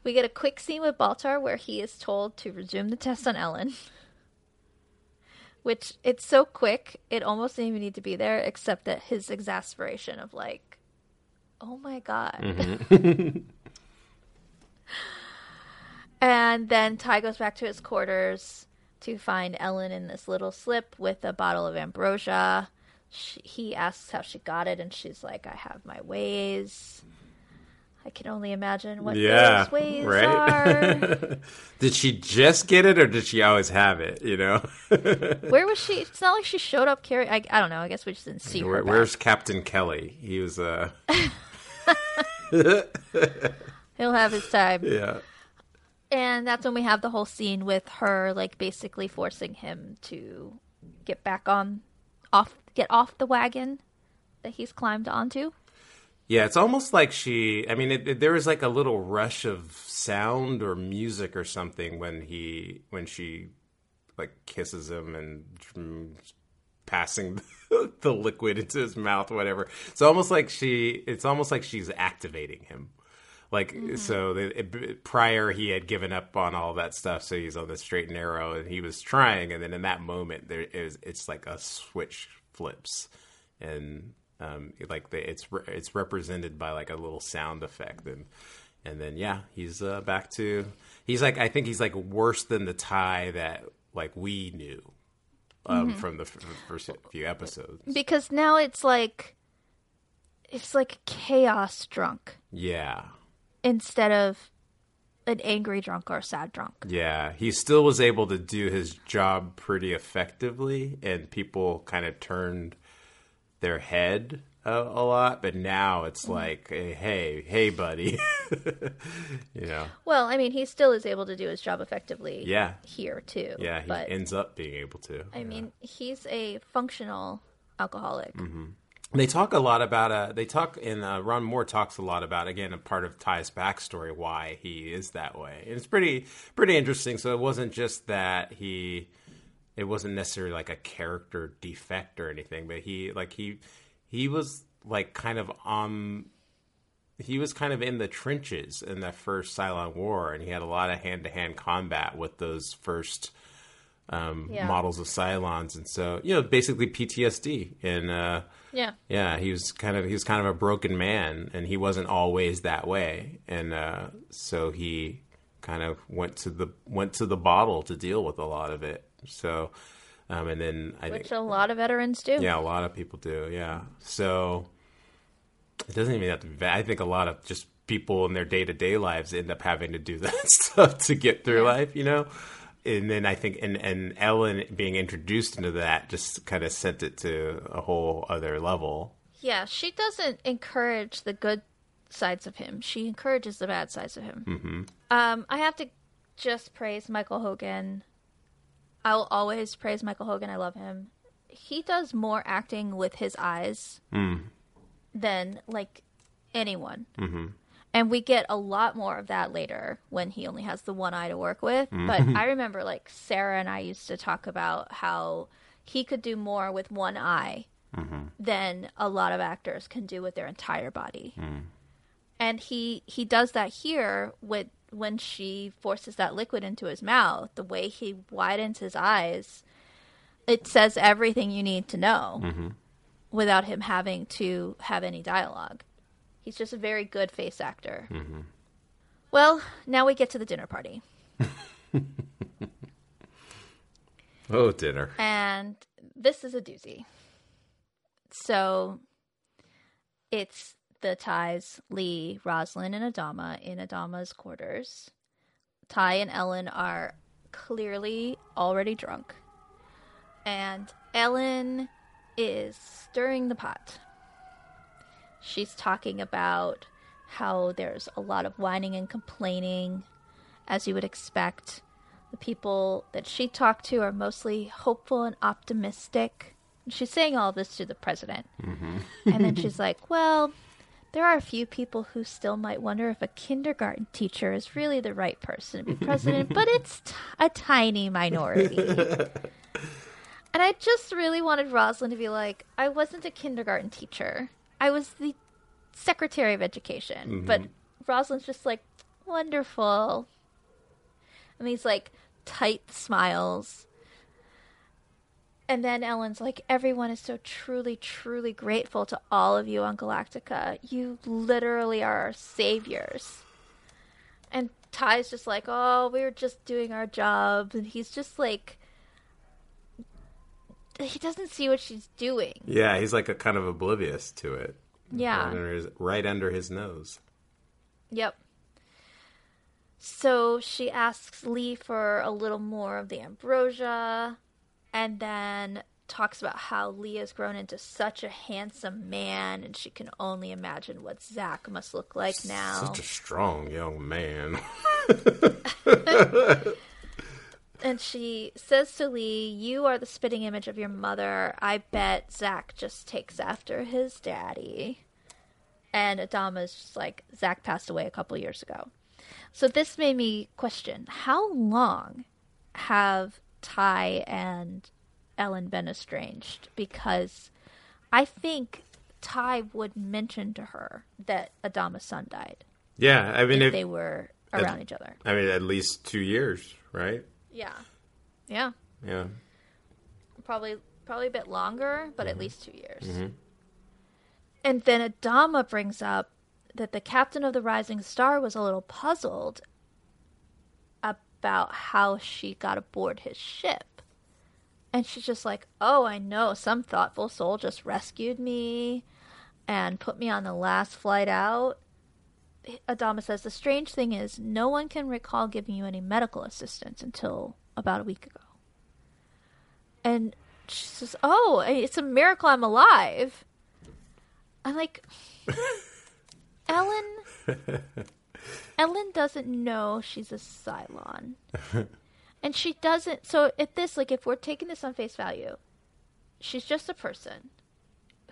S2: We get a quick scene with Baltar where he is told to resume the test on Ellen. Which it's so quick, it almost didn't even need to be there, except that his exasperation of like, oh my god. Mm-hmm. And then Tigh goes back to his quarters to find Ellen in this little slip with a bottle of ambrosia. She, he asks how she got it, and she's like, I have my ways. I can only imagine what
S3: Yeah,
S2: those ways
S3: right?
S2: are.
S3: did she just get it, or did she always have it? You know,
S2: Where was she? It's not like she showed up carrying. I, I don't know. I guess we just didn't see her.
S3: Where,
S2: back.
S3: where's Captain Kelly? He was uh
S2: He'll have his time.
S3: yeah.
S2: And that's when we have the whole scene with her, like, basically forcing him to get back on, off, get off the wagon that he's climbed onto.
S3: Yeah, it's almost like she. I mean, it, it- there was like a little rush of sound or music or something when he when she like kisses him and passing the liquid into his mouth, whatever. It's almost like she. It's almost like she's activating him. Like mm-hmm. so, they, it, prior he had given up on all that stuff, so he's on the straight and narrow, and he was trying, and then in that moment, there is it's like a switch flips, and um, it- like the, it's re- it's represented by like a little sound effect, and and then yeah, he's uh, back to he's like I think he's like worse than the Tigh that like we knew um, from the f- first few episodes.
S2: Because now it's like, it's like chaos drunk.
S3: Yeah,
S2: instead of an angry drunk or a sad drunk.
S3: Yeah, he still was able to do his job pretty effectively, and people kind of turned their head a, a lot. But now it's
S2: Mm-hmm.
S3: like, hey, hey, hey, buddy, you know?
S2: Well, I mean, he still is able to do his job effectively.
S3: Yeah.
S2: Here too.
S3: Yeah, he
S2: but
S3: ends up being able to.
S2: I mean, he's a functional alcoholic.
S3: Mm-hmm. They talk a lot about uh they talk and uh, Ron Moore talks a lot about again a part of Tigh's backstory why he is that way. And it's pretty pretty interesting. So it wasn't just that he it wasn't necessarily like a character defect or anything, but he like he he was like kind of um he was kind of in the trenches in that first Cylon War, and he had a lot of hand to hand combat with those first um,
S2: Yeah.
S3: models of Cylons, and so you know basically PTSD and. Uh,
S2: Yeah.
S3: yeah, he was kind of he was kind of a broken man, and he wasn't always that way, and uh, so he kind of went to the went to the bottle to deal with a lot of it. So, um, and then I
S2: Which
S3: think
S2: a lot of veterans do.
S3: yeah, a lot of people do. Yeah, so it doesn't even have to be. bad. I think a lot of just people in their day to day lives end up having to do that stuff to get through
S2: Yeah.
S3: life, you know. And then I think, and and Ellen being introduced into that just kind of sent it to a whole other level.
S2: Yeah, she doesn't encourage the good sides of him. She encourages the bad sides of him. Mm-hmm. Um, I have to just praise Michael Hogan I'll always praise Michael Hogan. I love him. He does more acting with his eyes than like anyone. Mm-hmm. And we get a lot more of that later when he only has the one eye to work with. Mm. But I remember like Sarah and I used to talk about how he could do more with one eye mm-hmm. than a lot of actors can do with their entire body. Mm. And he he does that here with when she forces that liquid into his mouth, the way he widens his eyes, it says everything you need to know mm-hmm. without him having to have any dialogue. He's just a very good face actor. Mm-hmm. Well, now we get to the dinner party.
S3: Oh, dinner.
S2: And this is a doozy. So it's the Tighs, Lee, Roslin, and Adama in Adama's quarters. Tigh and Ellen are clearly already drunk. And Ellen is stirring the pot. She's talking about how there's a lot of whining and complaining, as you would expect. The people that she talked to are mostly hopeful and optimistic. And she's saying all this to the president. Mm-hmm. and then she's like, well, there are a few people who still might wonder if a kindergarten teacher is really the right person to be president, but it's t- a tiny minority. and I just really wanted Roslin to be like, I wasn't a kindergarten teacher. I was the secretary of education. Mm-hmm. But Roslin's just like, wonderful. And these like tight smiles. And then Ellen's like, everyone is so truly, truly grateful to all of you on Galactica. You literally are our saviors. And Tigh's just like, oh, we were just doing our job. And he's just like, he doesn't see what she's doing.
S3: Yeah, he's like a kind of oblivious to it. Right
S2: Yeah.
S3: under his, right under his nose.
S2: Yep. So she asks Lee for a little more of the ambrosia and then talks about how Lee has grown into such a handsome man and she can only imagine what Zach must look like now.
S3: Such a strong young man.
S2: And she says to Lee, You are the spitting image of your mother. I bet Zach just takes after his daddy. And Adama's just like, Zach passed away a couple years ago. So this made me question how long have Tigh and Ellen been estranged? Because I think Tigh would mention to her that Adama's son died
S3: yeah, I mean,
S2: if
S3: if,
S2: they were around each other.
S3: I mean, at least two years, right?
S2: Yeah. Yeah.
S3: Yeah.
S2: probably probably a bit longer, but at mm-hmm. least two years. Mm-hmm. And then Adama brings up that the captain of the Rising Star was a little puzzled about how she got aboard his ship. And she's just like, Oh, I know, some thoughtful soul just rescued me and put me on the last flight out. Adama says, The strange thing is, no one can recall giving you any medical assistance until about a week ago. And she says, Oh, it's a miracle I'm alive. I'm like, Ellen. Ellen doesn't know she's a Cylon. and she doesn't. So, at this, like, if we're taking this on face value, she's just a person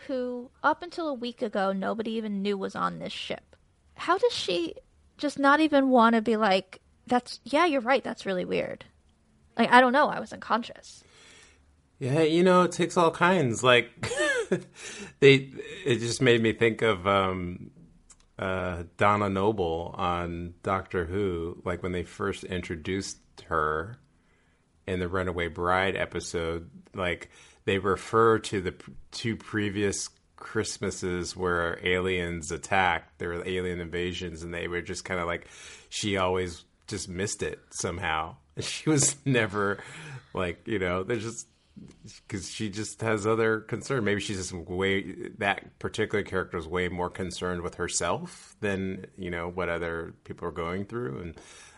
S2: who, up until a week ago, nobody even knew was on this ship. How does she just not even want to be like, that's, yeah, you're right, that's really weird? Like, I don't know, I was unconscious.
S3: Yeah, you know, it takes all kinds. Like they, it just made me think of um, uh, Donna Noble on Doctor Who. Like when they first introduced her in the Runaway Bride episode, like they refer to the p- two previous Christmases where aliens attacked. There were alien invasions, and they were just kind of like she always just missed it somehow. She was never like you know. There's just because she just has other concern. Maybe she's just way that particular character is way more concerned with herself than you know what other people are going through, and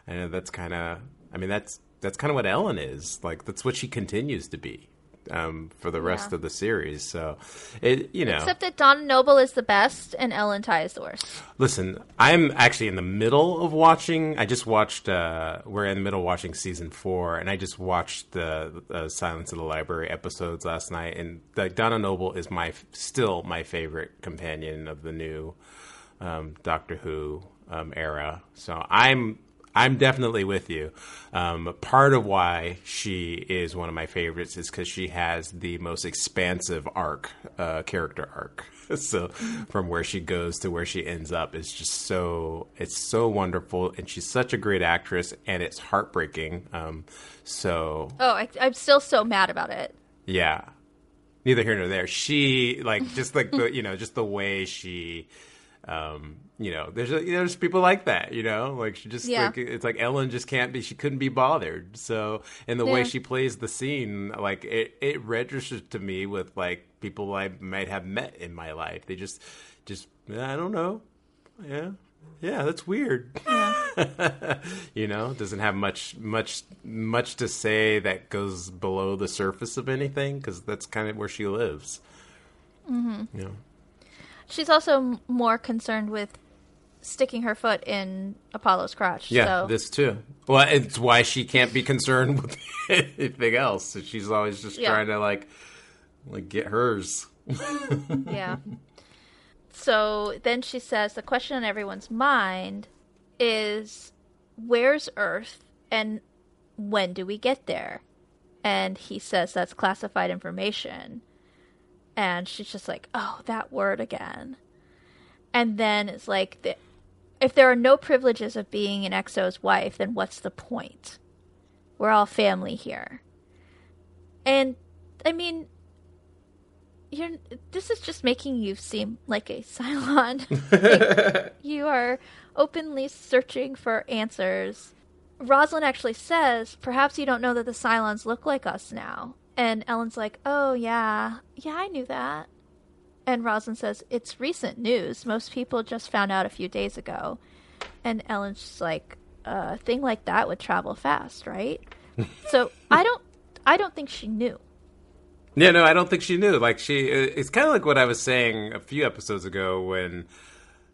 S3: I know that's kind of. I mean, that's that's kind of what Ellen is like. That's what she continues to be. Um, for the rest
S2: Yeah.
S3: of the series. So, it you know,
S2: Except that Donna Noble is the best and Ellen Tigh is the worst.
S3: Listen, I'm actually in the middle of watching. I just watched. Uh, we're in the middle of watching season four, and I just watched the uh, Silence of the Library episodes last night. And like Donna Noble is my still my favorite companion of the new um, Doctor Who um, era. So I'm I'm definitely with you. Um, part of why she is one of my favorites is because she has the most expansive arc, uh, character arc. so from where she goes to where she ends up is just so it's so wonderful, and she's such a great actress, and it's heartbreaking. Um, so
S2: Oh, I, I'm still so mad about it.
S3: yeah. Neither here nor there. She like just like the you know just the way she, um, you know, there's there's people like that, you know, like she just
S2: Yeah.
S3: like it's like Ellen just can't be, she couldn't be bothered. So and the way she plays the scene, like it it registers to me with like people I might have met in my life. They just just I don't know, yeah. Yeah, that's weird. you know, doesn't have much much much to say that goes below the surface of anything because that's kind of where she lives. Mm-hmm. You know,
S2: She's also more concerned with sticking her foot in Apollo's crotch.
S3: yeah,
S2: so.
S3: this too. Well, it's why she can't be concerned with anything else. So she's always just
S2: Yeah.
S3: trying to like like get hers.
S2: yeah. So then she says the question on everyone's mind is where's Earth and when do we get there? And he says that's classified information. And she's just like, oh, that word again. And then it's like, the, if there are no privileges of being an XO's wife, then what's the point? We're all family here. And I mean, you're this is just making you seem like a Cylon. Like, you are openly searching for answers. Roslin actually says, "Perhaps you don't know that the Cylons look like us now." And Ellen's like, "Oh yeah, yeah, I knew that." And Roslin says, "It's recent news. Most people just found out a few days ago." And Ellen's just like, "A thing like that would travel fast, right?" so I don't, I don't think she knew.
S3: Yeah, no, I don't think she knew. Like she, it's kind of like what I was saying a few episodes ago when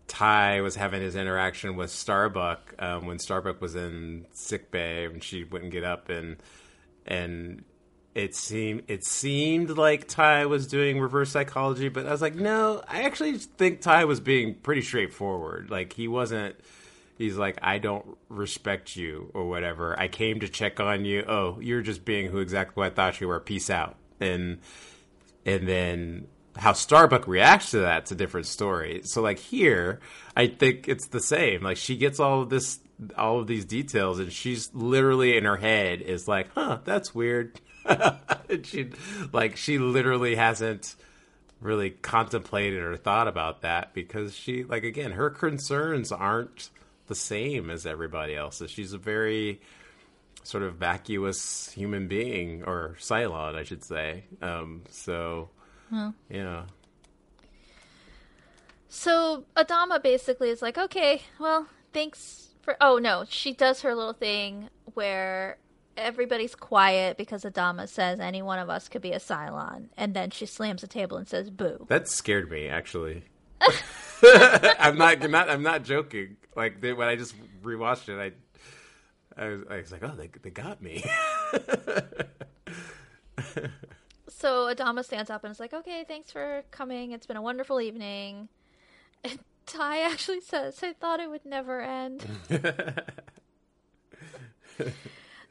S3: Tigh was having his interaction with Starbuck um, when Starbuck was in sick bay and she wouldn't get up and and it seemed it seemed like Tigh was doing reverse psychology, but I was like, no, I actually think Tigh was being pretty straightforward. Like he wasn't. He's like, I don't respect you or whatever. I came to check on you. Oh, you're just being who exactly I thought you were. Peace out. And and then how Starbuck reacts to that's a different story. So like here, I think it's the same. Like she gets all of this all of these details and she's literally in her head is like, "Huh, that's weird." she like she literally hasn't really contemplated or thought about that because she like again, her concerns aren't the same as everybody else's. She's a very sort of vacuous human being or Cylon, I should say. Um, so yeah,
S2: So Adama basically is like, okay, well, thanks for. Oh no, she does her little thing where everybody's quiet because Adama says any one of us could be a Cylon, and then she slams the table and says, "Boo."
S3: that scared me actually. I'm not, I'm not, I'm not joking. Like they, when I just rewatched it, I, I was, I was like, oh, they, they got me.
S2: So Adama stands up and is like, okay, thanks for coming. It's been a wonderful evening. And Tigh actually says, I thought it would never end.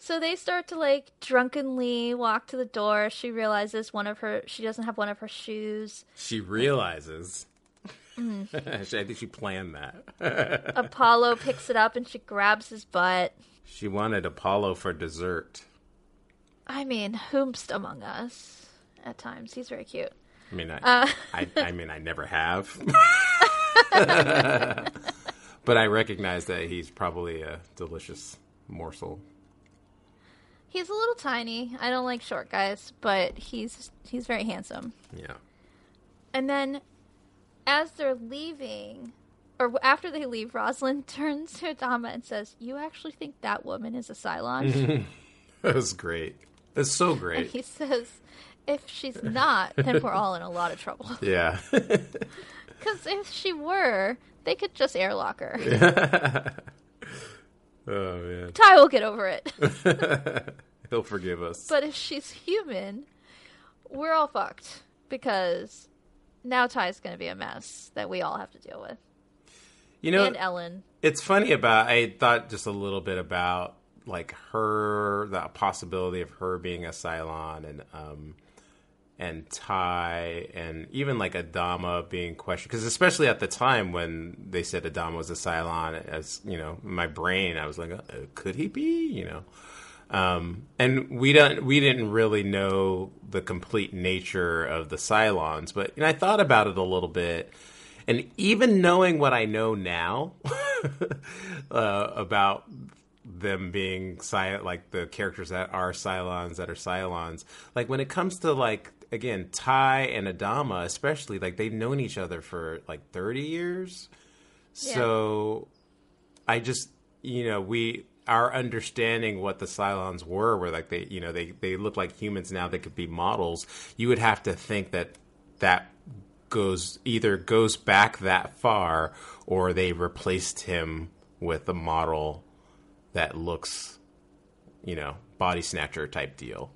S2: So they start to like drunkenly walk to the door. She realizes one of her, she doesn't have one of her shoes.
S3: she realizes. I think she planned that.
S2: Apollo picks it up and she grabs his butt.
S3: She wanted Apollo for dessert.
S2: I mean, whomst among us at times. He's very cute.
S3: I mean, I,
S2: Uh.
S3: I, I mean, I never have. but I recognize that he's probably a delicious morsel.
S2: He's a little tiny. I don't like short guys, but he's he's very handsome.
S3: Yeah.
S2: And then, as they're leaving, or after they leave, Roslin turns to Adama and says, "You actually think that woman is a Cylon?"
S3: That was great. That's so
S2: and
S3: great.
S2: he says, if she's not, then we're all in a lot of trouble.
S3: Yeah.
S2: Because if she were, they could just airlock her.
S3: Oh man.
S2: Tigh will get over it.
S3: He'll forgive us.
S2: But if she's human, we're all fucked because now Tigh's going to be a mess that we all have to deal with.
S3: you know,
S2: and Ellen.
S3: it's funny about I thought just a little bit about like her the possibility of her being a Cylon and um and Tigh and even like Adama being questioned. Because especially at the time when they said Adama was a Cylon as you know my brain I was like uh, could he be? You know? Um, and we don't we didn't really know the complete nature of the Cylons but know, I thought about it a little bit. And even knowing what I know now uh, about them being like the characters that are Cylons that are Cylons, like when it comes to like again Tigh and Adama, especially like they've known each other for like thirty years, so I just you know we our understanding what the Cylons were, where like they you know they they look like humans now, they could be models. You would have to think that that goes either goes back that far or they replaced him with a model that looks you know body snatcher type deal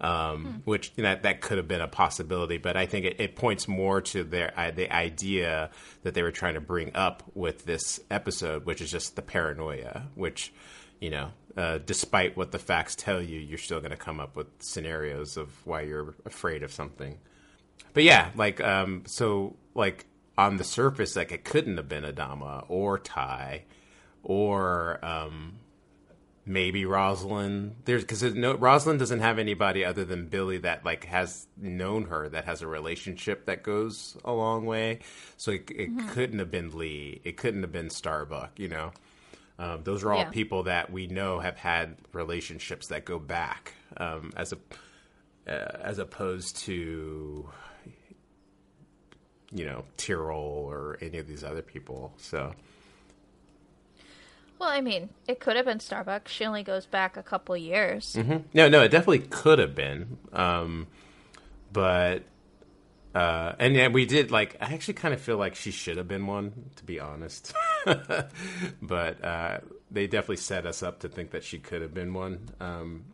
S3: um, which you know, that could have been a possibility but i think it, it points more to their uh, the idea that they were trying to bring up with this episode which is just the paranoia which you know uh, despite what the facts tell you you're still going to come up with scenarios of why you're afraid of something. But yeah, like um, so like on the surface, like it couldn't have been Adama or Tigh or um, maybe Roslin. There's because no Roslin doesn't have anybody other than Billy that like has known her that has a relationship that goes a long way. So it, it couldn't have been Lee. It couldn't have been Starbuck. You know. Um, those are all
S2: Yeah.
S3: people that we know have had relationships that go back, um, as a uh, as opposed to you know Tyrol or any of these other people. So
S2: Well, I mean, it could have been Starbucks. She only goes back a couple years.
S3: no, no, it definitely could have been, um, but uh, and yeah, we did like. I actually kind of feel like she should have been one, to be honest. but uh, they definitely set us up to think that she could have been one. Um,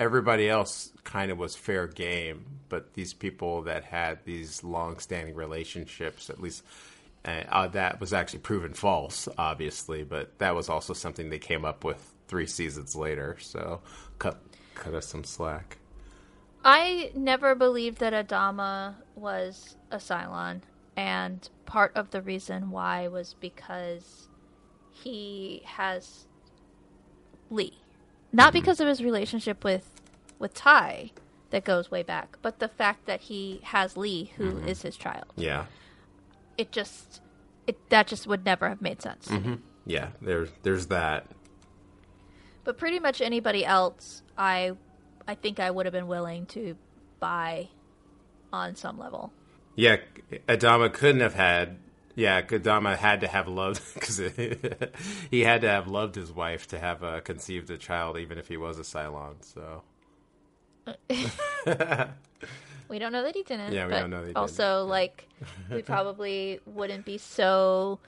S3: everybody else kind of was fair game, but these people that had these long-standing relationships, at least uh, uh, that was actually proven false, obviously. But that was also something they came up with three seasons later. So cut cut us some slack.
S2: I never believed that Adama was a Cylon, and part of the reason why was because he has Lee. Not because of his relationship with with Tigh that goes way back, but the fact that he has Lee, who is his child.
S3: Yeah,
S2: It just it that just would never have made sense.
S3: yeah. There's there's that.
S2: But pretty much anybody else, I I think I would have been willing to buy on some level.
S3: Yeah, Adama couldn't have had. Yeah, Adama had to have loved because he had to have loved his wife to have uh, conceived a child, even if he was a Cylon. So
S2: We don't know that he didn't.
S3: Yeah, we
S2: but
S3: don't know that.
S2: Also, like, we probably wouldn't be so.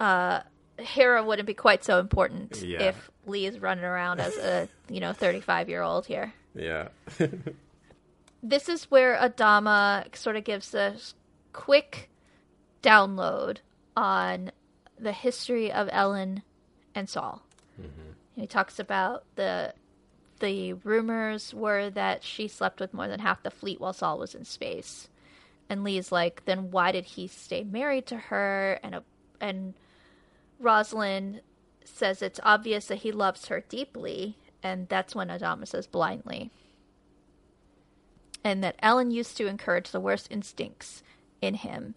S2: Uh, Hera wouldn't be quite so important
S3: Yeah.
S2: if Lee is running around as a you know thirty five year old here.
S3: yeah,
S2: This is where Adama sort of gives a quick download on the history of Ellen and Saul. He talks about the the rumors were that she slept with more than half the fleet while Saul was in space. And Lee's like, then why did he stay married to her? And a, and Roslin says it's obvious that he loves her deeply, and that's when Adama says blindly. And that Ellen used to encourage the worst instincts in him,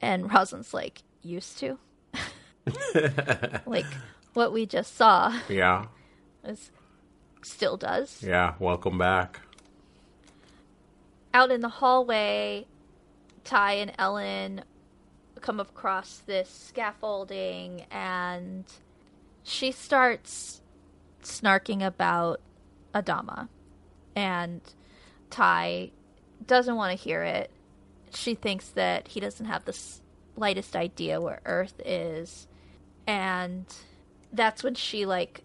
S2: and Roslin's like, used to? like what we just saw
S3: yeah,
S2: is still does.
S3: yeah. Welcome back.
S2: Out in the hallway, Tigh and Ellen come across this scaffolding and she starts snarking about Adama. And Tigh doesn't want to hear it. She thinks that he doesn't have the slightest idea where Earth is. And that's when she, like,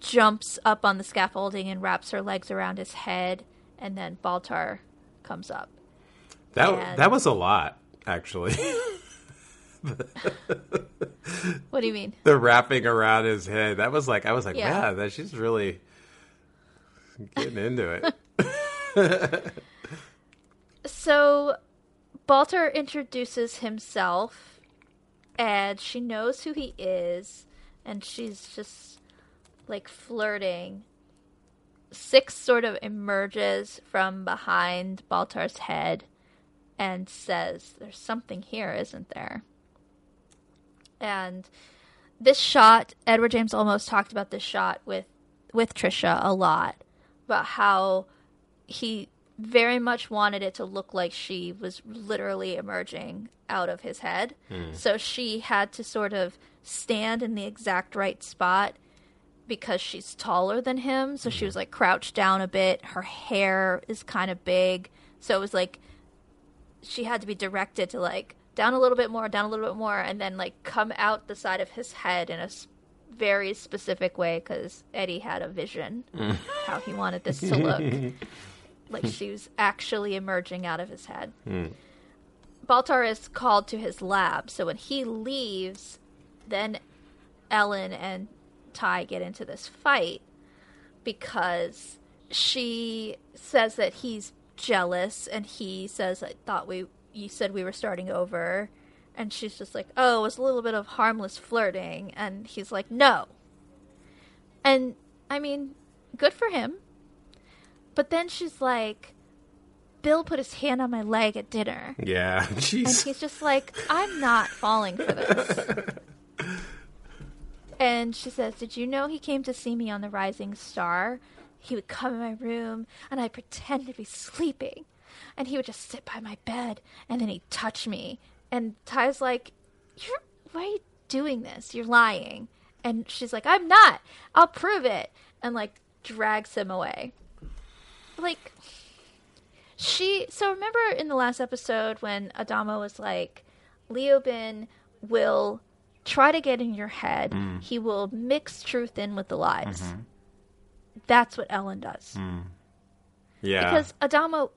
S2: jumps up on the scaffolding and wraps her legs around his head. And then Baltar comes up.
S3: That
S2: And-
S3: that was a lot, actually.
S2: What do you mean?
S3: the wrapping around his head. That was like I was like,
S2: Yeah.
S3: yeah, that she's really getting into it.
S2: So, Baltar introduces himself, and she knows who he is, and she's just like flirting. Six sort of emerges from behind Baltar's head and says, There's something here, isn't there? And this shot, Edward James Olmos talked about this shot with with Tricia a lot about how he very much wanted it to look like she was literally emerging out of his head. Hmm. So she had to sort of stand in the exact right spot because she's taller than him. So she was mm-hmm. like crouched down a bit. Her hair is kind of big. So it was like she had to be directed to like down a little bit more, down a little bit more, and then like come out the side of his head in a very specific way because Eddie had a vision mm. how he wanted this to look. like she was actually emerging out of his head. Hmm. Baltar is called to his lab, so when he leaves, then Ellen and Tigh get into this fight because she says that he's jealous and he says I thought we you said we were starting over and she's just like, "Oh, it was a little bit of harmless flirting." And he's like, "No." And I mean, good for him. But then she's like, "Bill put his hand on my leg at dinner."
S3: Yeah,
S2: And he's just like, I'm not falling for this. and she says, Did you know he came to see me on the Rising Star? He would come in my room and I'd pretend to be sleeping. And he would just sit by my bed and then he'd touch me. And Tigh's like, You're why are you doing this? You're lying. And she's like, I'm not. I'll prove it. And like drags him away. Like she so remember in the last episode when Adama was like Leoben will try to get in your head. Mm. He will mix truth in with the lies. Mm-hmm. That's what Ellen does. Mm.
S3: Yeah,
S2: Because Adama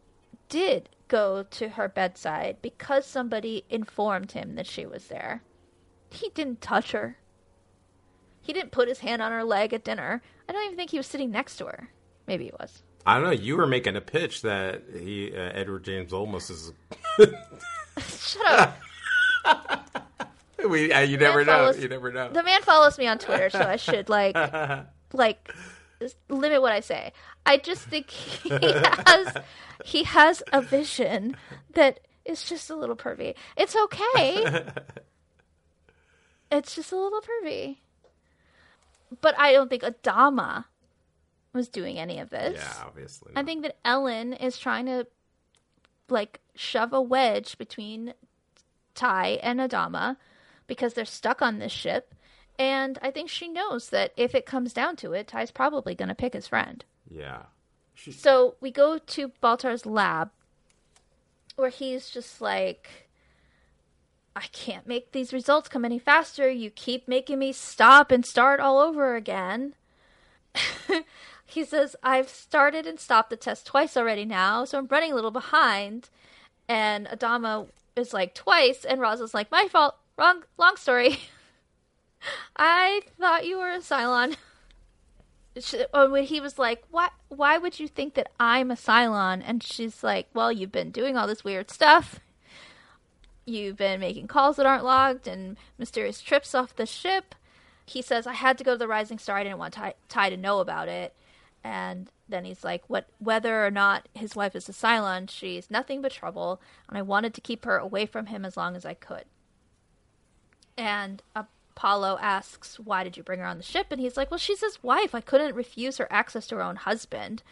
S2: did go to her bedside because somebody informed him that she was there. He didn't touch her. He didn't put his hand on her leg at dinner. I don't even think he was sitting next to her. Maybe he was.
S3: I don't know. You were making a pitch that he uh, Edward James Olmos is.
S2: Shut up.
S3: we uh, you never know.
S2: follows-
S3: You never know.
S2: the man follows me on Twitter, so I should like like limit what I say. I just think he has he has a vision that is just a little pervy. It's okay. it's just a little pervy. But I don't think Adama was doing any of this.
S3: yeah, obviously.
S2: I think that Ellen is trying to like shove a wedge between Tigh and Adama because they're stuck on this ship. And I think she knows that if it comes down to it, Tigh's probably going to pick his friend.
S3: yeah.
S2: So we go to Baltar's lab where he's just like, I can't make these results come any faster. You keep making me stop and start all over again. he says, I've started and stopped the test twice already now, so I'm running a little behind. And Adama is like, twice. And Roz is like, my fault. Wrong, long story. I thought you were a Cylon. Uh, when he was like, "Why? Why would you think that I'm a Cylon?" And she's like, "Well, you've been doing all this weird stuff. You've been making calls that aren't logged and mysterious trips off the ship." He says, "I had to go to the Rising Star. I didn't want Tigh, Tigh to know about it." And then he's like, "What? Whether or not his wife is a Cylon, she's nothing but trouble, and I wanted to keep her away from him as long as I could." And Apollo asks, Why did you bring her on the ship? And he's like, Well, she's his wife. I couldn't refuse her access to her own husband.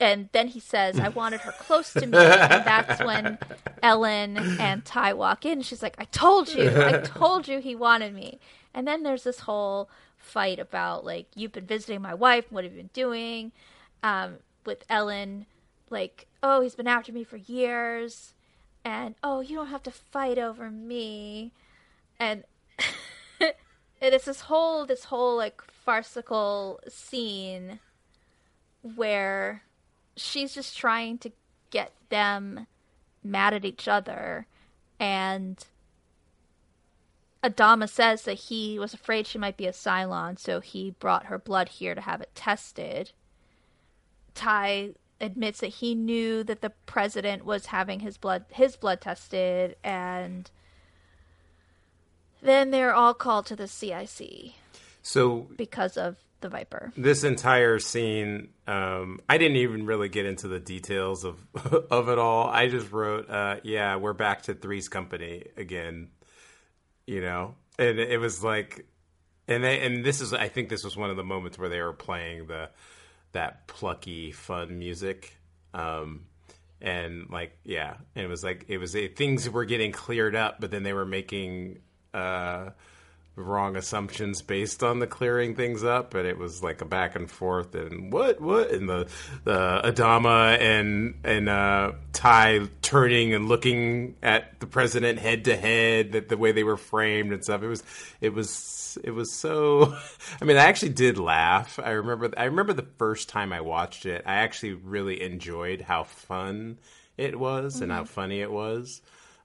S2: And then he says, I wanted her close to me. And that's when Ellen and Tigh walk in. She's like, I told you. I told you he wanted me. And then there's this whole fight about, like, you've been visiting my wife. What have you been doing? Um, with Ellen like, oh, he's been after me for years, and oh, you don't have to fight over me, and and it's this whole this whole like farcical scene where she's just trying to get them mad at each other and Adama says that he was afraid she might be a Cylon, so he brought her blood here to have it tested. Tigh admits that he knew that the president was having his blood his blood tested and then they're all called to the CIC
S3: So
S2: because of the Viper.
S3: this entire scene, um, I didn't even really get into the details of of it all. I just wrote, uh, "Yeah, we're back to Three's Company again," you know, and it was like, and they, and this is, I think, this was one of the moments where they were playing the that plucky, fun music. Um, and like, yeah, and it was like it was things were getting cleared up, but then they were making. Uh, wrong assumptions based on the clearing things up, but it was like a back and forth and what what and the the Adama and and uh, Tigh turning and looking at the president head to head, that the way they were framed and stuff. It was it was it was so. I mean, I actually did laugh. I remember I remember the first time I watched it. I actually really enjoyed how fun it was and how funny it was.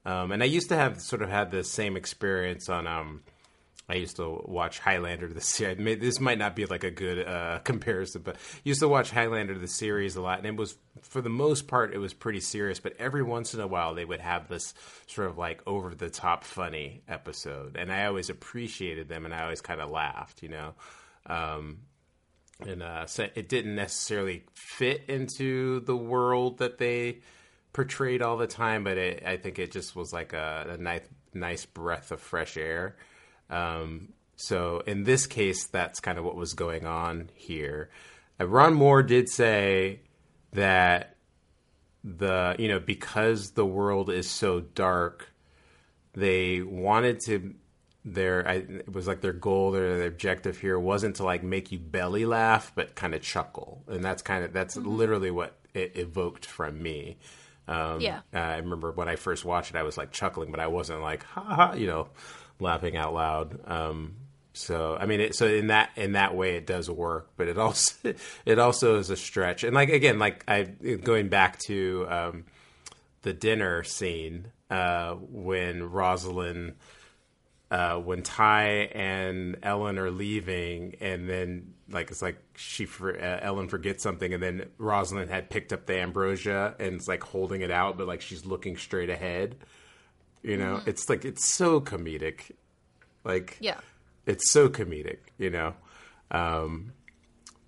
S3: Um, and I used to have sort of had the same experience on. Um, I used to watch Highlander the series. This might not be like a good uh, comparison, but used to watch Highlander the series a lot, and it was for the most part it was pretty serious. But every once in a while they would have this sort of like over the top funny episode, and I always appreciated them, and I always kind of laughed, you know. Um, and uh, so it didn't necessarily fit into the world that they portrayed all the time, but it, I think it just was like a, a nice nice breath of fresh air. Um, so in this case, that's kind of what was going on here. Uh, Ron Moore did say that the you know because the world is so dark, they wanted to their I, it was like their goal their, their objective here wasn't to like make you belly laugh but kind of chuckle and that's kind of that's literally what it evoked from me um,
S2: Yeah.
S3: I remember when I first watched it I was like chuckling but I wasn't like ha ha you know laughing out loud um, so I mean it, so in that in that way it does work but it also it also is a stretch and like again like I going back to um, the dinner scene uh, when Roslin uh, when Tigh and Ellen are leaving, and then like it's like she for, uh, Ellen forgets something, and then Roslin had picked up the ambrosia and it's like holding it out, but like she's looking straight ahead. You know, it's like it's so comedic, like
S2: Yeah.
S3: it's so comedic, you know. Um,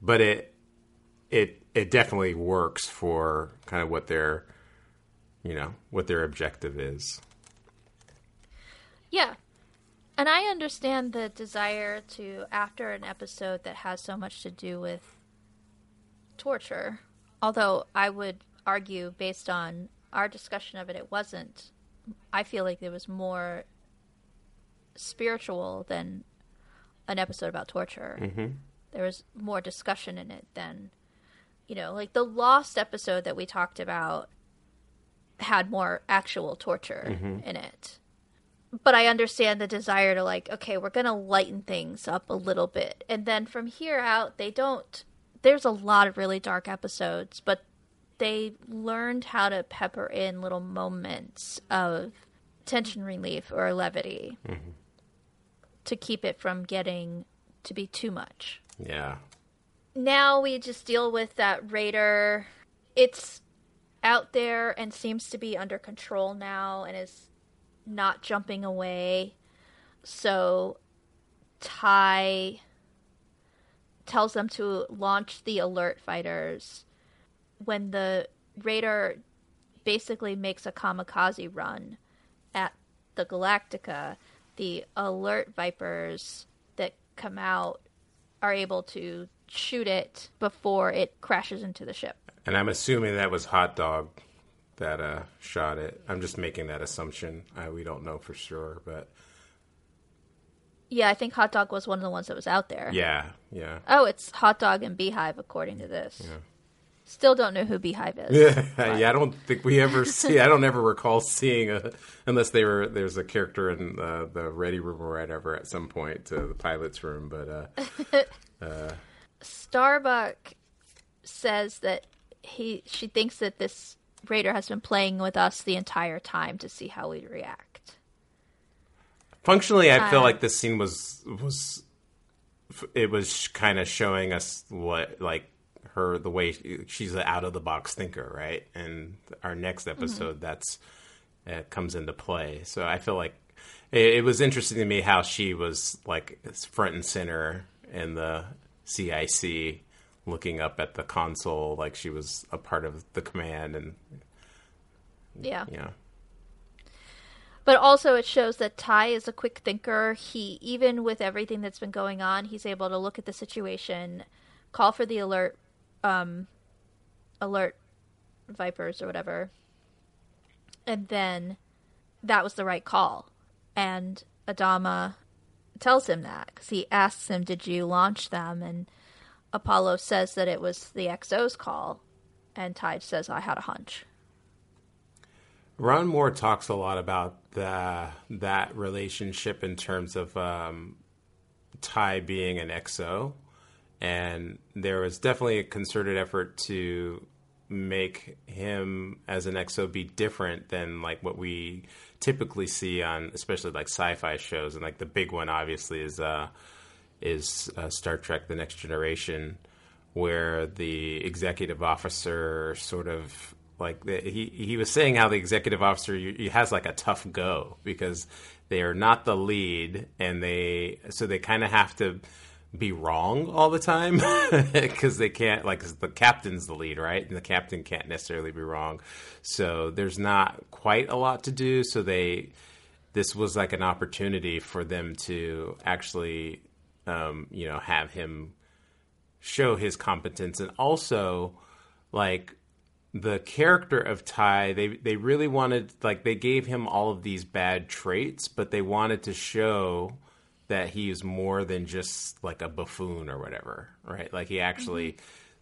S3: but it it it definitely works for kind of what their you know what their objective is.
S2: Yeah. And I understand the desire to, after an episode that has so much to do with torture, although I would argue, based on our discussion of it, it wasn't. I feel like it was more spiritual than an episode about torture. Mm-hmm. There was more discussion in it than, you know, like the Lost episode that we talked about had more actual torture in it but I understand the desire to like, okay, we're gonna lighten things up a little bit, and then from here out, they don't. There's a lot of really dark episodes, but they learned how to pepper in little moments of tension relief or levity mm-hmm. to keep it from getting to be too much.
S3: Yeah.
S2: Now we just deal with that raider. It's out there and seems to be under control now and is not jumping away. So Ty tells them to launch the alert fighters when the raider basically makes a kamikaze run at the Galactica. The alert vipers that come out are able to shoot it before it crashes into the ship.
S3: And I'm assuming that was Hot Dog that uh, shot it. I'm just making that assumption. I, we don't know for sure, but
S2: Yeah, I think Hot Dog was one of the ones that was out there.
S3: yeah, yeah.
S2: Oh, it's Hot Dog and Beehive, according to this. Still don't know who Beehive is.
S3: Yeah, yeah. I don't think we ever see. I don't ever recall seeing a unless they were there's a character in the, the ready room or whatever at some point to the pilot's room. But uh,
S2: Starbuck says that he she thinks that this raider has been playing with us the entire time to see how we react.
S3: functionally, I feel
S2: Uh,
S3: like this scene was was it was kind of showing us what like her the way she's an out of the box thinker, right? And our next episode, that's it comes into play. So I feel like it, it was interesting to me how she was like front and center in the CIC, looking up at the console like she was a part of the command, and
S2: Yeah.
S3: yeah
S2: But also it shows that Tigh is a quick thinker. He even with everything that's been going on, he's able to look at the situation, call for the alert um alert vipers or whatever. And then that was the right call. And Adama tells him that cuz he asks him, "Did you launch them?" and Apollo says that it was the XO's call, and Tigh says, "I had a hunch."
S3: Ron Moore talks a lot about the, that relationship in terms of um, Tigh being an XO, and there was definitely a concerted effort to make him as an XO be different than like what we typically see on, especially like sci-fi shows, and like the big one obviously is uh, is uh, Star Trek: The Next Generation, where the executive officer sort of like the, he he was saying how the executive officer he has like a tough go because they are not the lead and they so they kind of have to be wrong all the time because they can't like the captain's the lead right? And the captain can't necessarily be wrong. So there's not quite a lot to do. So they this was like an opportunity for them to actually um, you know have him show his competence. And also like the character of Tigh they they really wanted like they gave him all of these bad traits but they wanted to show that he is more than just like a buffoon or whatever right? Like he actually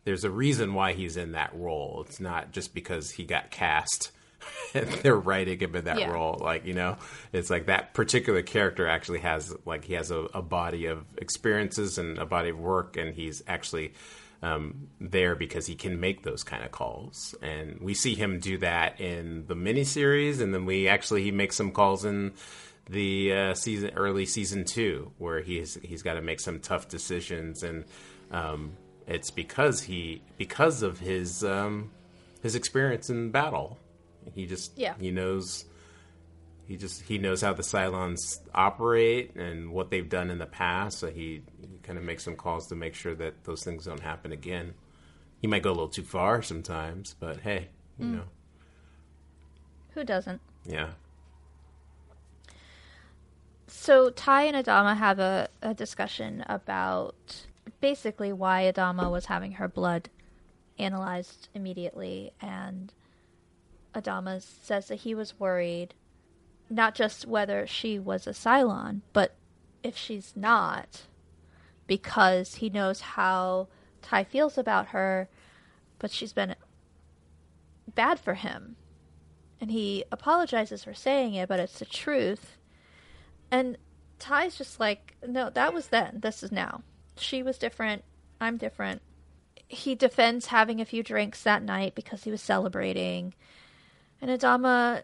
S3: there's a reason why he's in that role. It's not just because he got cast they're writing him in that
S2: Yeah.
S3: role like you know? It's like that particular character actually has like he has a, a body of experiences and a body of work and he's actually um, there because he can make those kind of calls. And we see him do that in the miniseries and then we actually he makes some calls in the uh, season early season two where he's he's got to make some tough decisions. And um, it's because he because of his um, his experience in battle he just
S2: Yeah.
S3: he knows he just he knows how the Cylons operate and what they've done in the past. So he, he kind of makes some calls to make sure that those things don't happen again. He might go a little too far sometimes, but hey, you mm. know,
S2: Who doesn't?
S3: yeah.
S2: So Tigh and Adama have a, a discussion about basically why Adama was having her blood analyzed immediately, and Adama says that he was worried not just whether she was a Cylon, but if she's not, because he knows how Tigh feels about her, but she's been bad for him. And he apologizes for saying it, but it's the truth. And Tigh's just like, no, that was then. This is now. She was different. I'm different. He defends having a few drinks that night because he was celebrating. And Adama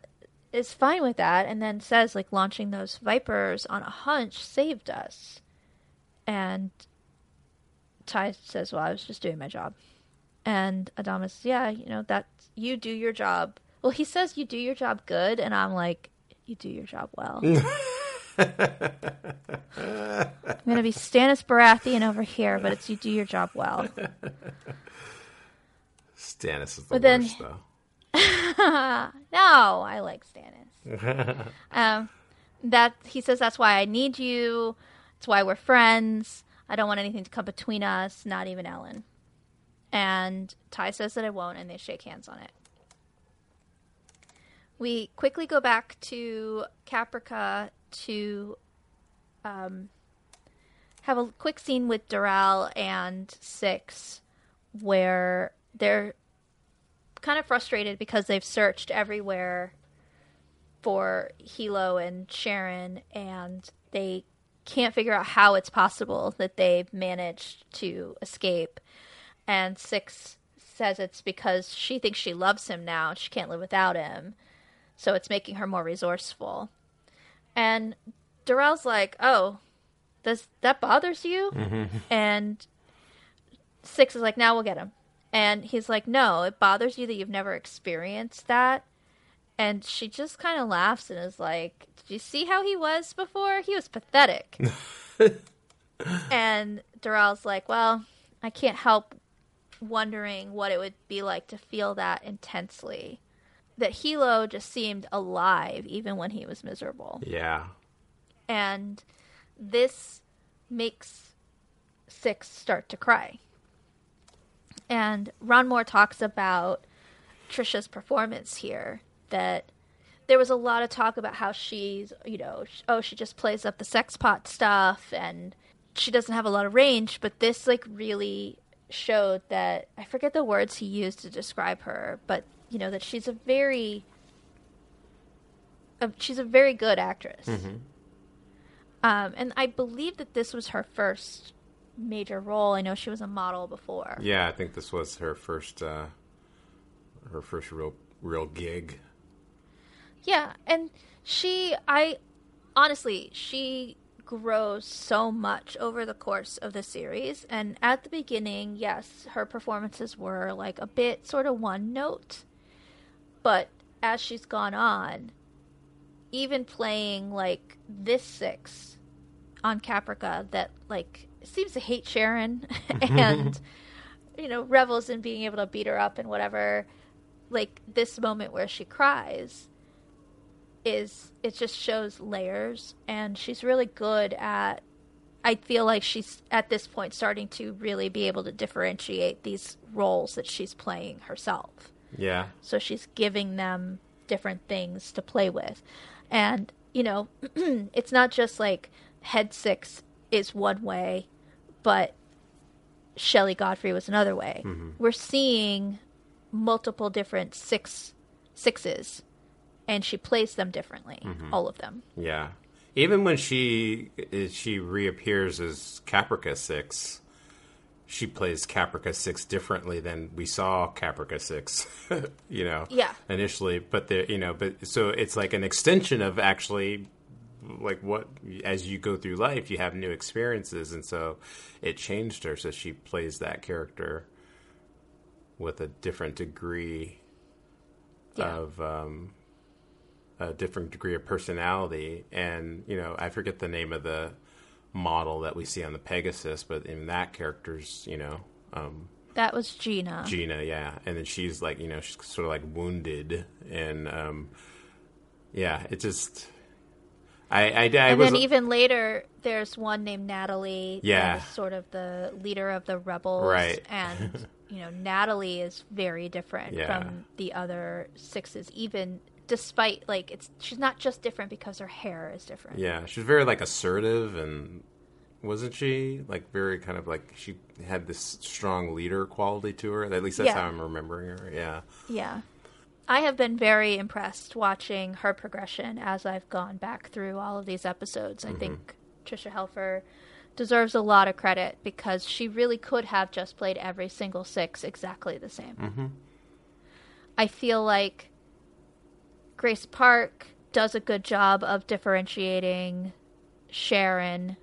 S2: is fine with that and then says, like, launching those Vipers on a hunch saved us. And Tigh says, well, I was just doing my job. And Adama says, yeah, you know, that you do your job. Well, he says you do your job good. And I'm like, you do your job well. I'm gonna be Stannis Baratheon over here, but it's you do your job well.
S3: Stannis is the
S2: But then-
S3: worst though.
S2: No, I like Stannis. um, that he says that's why I need you. It's why we're friends. I don't want anything to come between us, not even Ellen. And Tigh says that I won't, and they shake hands on it. We quickly go back to Caprica to um, have a quick scene with Doral and Six, where they're kind of frustrated because they've searched everywhere for Helo and Sharon, and they can't figure out how it's possible that they've managed to escape. And Six says it's because she thinks she loves him now and she can't live without him. So it's making her more resourceful. And Doral's like, "Oh, does that bothers you?" Mm-hmm. And Six is like, "Now we'll get him." And he's like, "No, it bothers you that you've never experienced that." And she just kind of laughs and is like, "Did you see how he was before? He was pathetic." and Doral's like, "Well, I can't help wondering what it would be like to feel that intensely." That Helo just seemed alive even when he was miserable
S3: Yeah.
S2: and this makes Six start to cry. And Ron Moore talks about Tricia's performance here that there was a lot of talk about how she's, you know, oh, she just plays up the sex pot stuff and she doesn't have a lot of range, but this like really showed that I forget the words he used to describe her, but you know that she's a very a, she's a very good actress. Um, and I believe that this was her first major role. I know she was a model before.
S3: Yeah, I think this was her first uh her first real real gig.
S2: Yeah, and she, I honestly, she grows so much over the course of the series. And at the beginning, yes, her performances were like a bit sort of one note. But as she's gone on, even playing like this six on Caprica that like seems to hate Sharon and you know revels in being able to beat her up and whatever like this moment where she cries is it just shows layers and she's really good at I feel like she's at this point starting to really be able to differentiate these roles that she's playing herself.
S3: Yeah.
S2: So she's giving them different things to play with. And, you know, it's not just like head six is one way, but Shelley Godfrey was another way. Mm-hmm. We're seeing multiple different six sixes and she plays them differently, mm-hmm. all of them.
S3: Yeah. Even when she she reappears as Caprica Six, she plays Caprica Six differently than we saw Caprica Six. you know,
S2: Yeah.
S3: initially, but the you know, but so it's like an extension of actually like what as you go through life you have new experiences and so it changed her so she plays that character with a different degree
S2: Yeah.
S3: of um, a different degree of personality. And you know, I forget the name of the model that we see on the Pegasus, but in that character's, you know, um,
S2: That was Gina.
S3: Gina, yeah, and then she's like, you know, she's sort of like wounded, and um, yeah, it just. I, I, I
S2: and
S3: was
S2: then even later, there's one named Natalie.
S3: Yeah.
S2: sort of the leader of the rebels.
S3: Right.
S2: And, you know, Natalie is very different
S3: Yeah.
S2: from the other sixes, even despite, like, it's she's not just different because her hair is different.
S3: Yeah, she's very like assertive and wasn't she like very kind of like she had this strong leader quality to her. At least that's
S2: Yeah.
S3: how I'm remembering her. Yeah.
S2: Yeah. I have been very impressed watching her progression as I've gone back through all of these episodes. I think Tricia Helfer deserves a lot of credit because she really could have just played every single six exactly the same. I feel like Grace Park does a good job of differentiating Sharon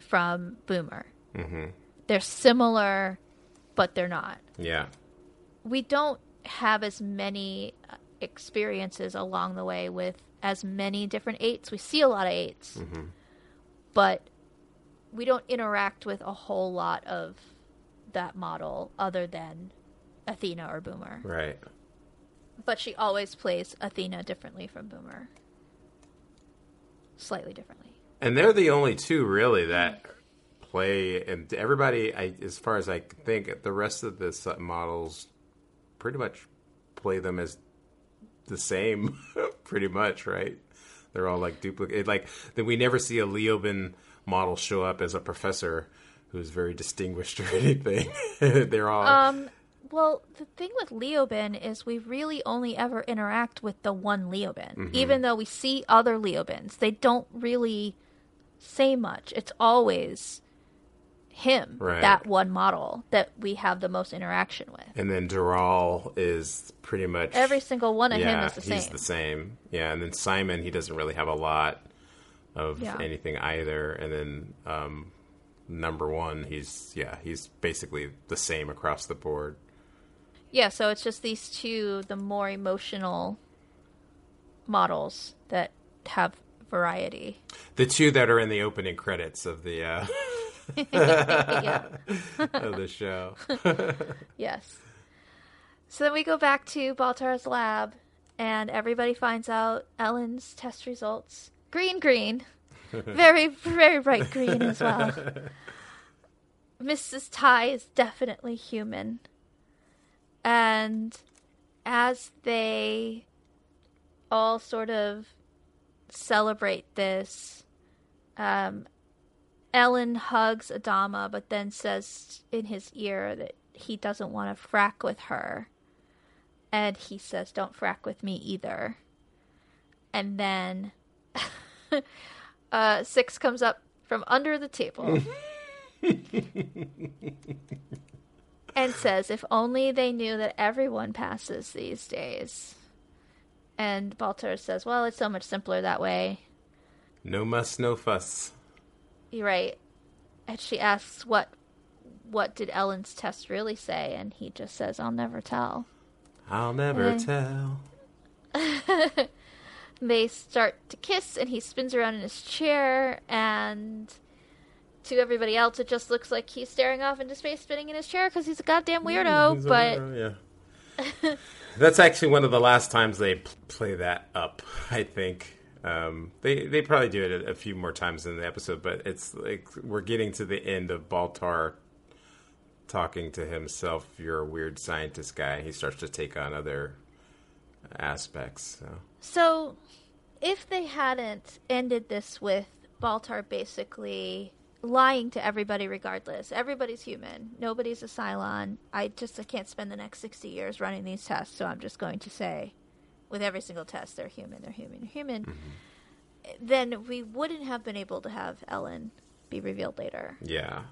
S2: from Boomer. Mm-hmm. They're similar, but they're not
S3: Yeah.
S2: we don't have as many uh, experiences along the way with as many different eights. We see a lot of 8s but we don't interact with a whole lot of that model other than Athena or Boomer.
S3: Right.
S2: But she always plays Athena differently from Boomer. Slightly differently.
S3: And they're the only two really that play, and everybody, I, as far as I think, the rest of the models pretty much play them as the same, pretty much, right? They're all like duplicate. Like then we never see a Leoben model show up as a professor who's very distinguished or anything. they're all
S2: Um, Well, the thing with Leoben is we really only ever interact with the one Leoben. Even though we see other Leobens, they don't really say much. It's always him,
S3: Right.
S2: that one model that we have the most interaction with.
S3: And then Doral is pretty much
S2: Every single one of
S3: yeah,
S2: him is the
S3: he's
S2: same.
S3: the same. Yeah, and then Simon, he doesn't really have a lot of
S2: Yeah.
S3: anything either. And then um, number one, he's yeah, he's basically the same across the board.
S2: Yeah, so it's just these two, the more emotional models that have variety.
S3: The two that are in the opening credits of the uh,
S2: yeah.
S3: of the show.
S2: Yes. So then we go back to Baltar's lab, and everybody finds out Ellen's test results. Green, green. Very, very bright green as well. Mrs. Tigh is definitely human. And as they all sort of celebrate this, um, Ellen hugs Adama, but then says in his ear that he doesn't want to frack with her. And he says, Don't frack with me either. And then uh, Six comes up from under the table and says, If only they knew that everyone passes these days. And Baltar says, Well, it's so much simpler that way.
S3: No muss, no fuss.
S2: You're right. And she asks, "What, what did Ellen's test really say?" And he just says, "I'll never tell."
S3: I'll never tell.
S2: They start to kiss, and he spins around in his chair, and to everybody else, it just looks like he's staring off into space, spinning in his chair because he's a goddamn weirdo.
S3: A
S2: but
S3: weirdo, yeah. That's actually one of the last times they play that up. I think um, they they probably do it a, a few more times in the episode, but it's like we're getting to the end of Baltar talking to himself. You're a weird scientist guy. He starts to take on other aspects. So.
S2: So, if they hadn't ended this with Baltar basically lying to everybody regardless, everybody's human, nobody's a Cylon, I just I can't spend the next 60 years running these tests, so I'm just going to say with every single test they're human, they're human, they're human. Mm-hmm. Then we wouldn't have been able to have Ellen be revealed later.
S3: Yeah.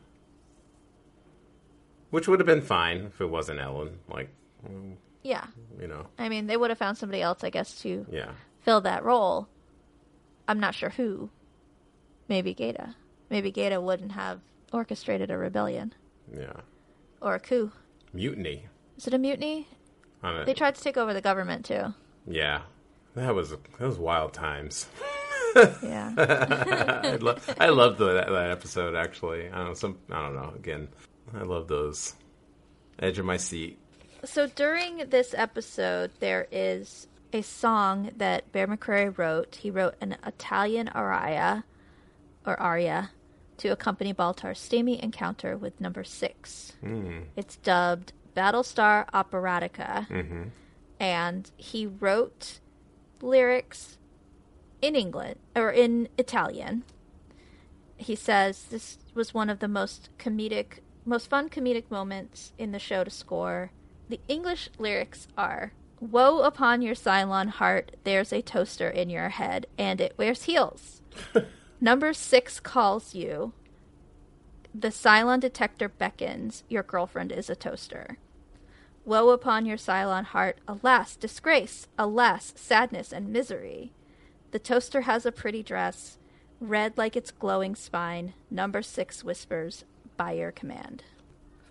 S3: Which would have been fine if it wasn't Ellen. Like,
S2: Yeah.
S3: you know,
S2: I mean, they would have found somebody else, I guess, to
S3: yeah.
S2: fill that role. I'm not sure who. Maybe Gaeta. Maybe Gaeta wouldn't have orchestrated a rebellion
S3: Yeah.
S2: or a coup.
S3: Mutiny.
S2: Is it a mutiny? They tried to take over the government too.
S3: Yeah. That was that was wild times.
S2: Yeah.
S3: I, lo- I loved the, that, that episode actually. I don't know, some I don't know. Again, I love those edge of my seat.
S2: so during this episode, there is a song that Bear McCreary wrote. He wrote an Italian aria or aria to accompany Baltar's steamy encounter with number six. Hmm. It's dubbed Battlestar Operatica. Mm-hmm. And he wrote lyrics in England or in Italian. He says this was one of the most comedic, most fun comedic moments in the show to score. The English lyrics are Woe upon your Cylon heart, there's a toaster in your head, and it wears heels. Number six calls you. The Cylon detector beckons, your girlfriend is a toaster. Woe upon your Cylon heart, alas, disgrace, alas, sadness and misery. The toaster has a pretty dress, red like its glowing spine. Number six whispers, by your command.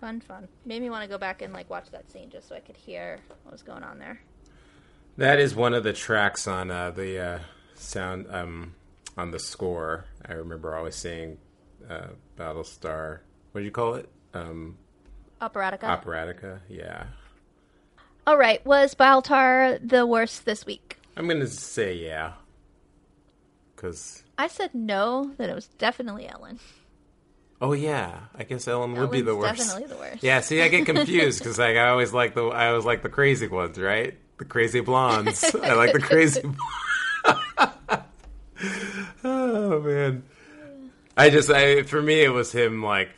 S2: Fun, fun. Made me want to go back and like watch that scene just so I could hear what was going on there.
S3: That is one of the tracks on uh, the uh, sound um, on the score. I remember always seeing uh, Battlestar. What do you call it? Um,
S2: Operatica.
S3: operatica. Yeah,
S2: All right, was Baltar the worst this week?
S3: I'm gonna say yeah, because
S2: I said no, that it was definitely Ellen.
S3: oh yeah, I guess Ellen would be the worst.
S2: Definitely the worst.
S3: Yeah, see, I get confused because like I always like the I always like the crazy ones, right? The crazy blondes. I like the crazy. oh man, I just I for me it was him like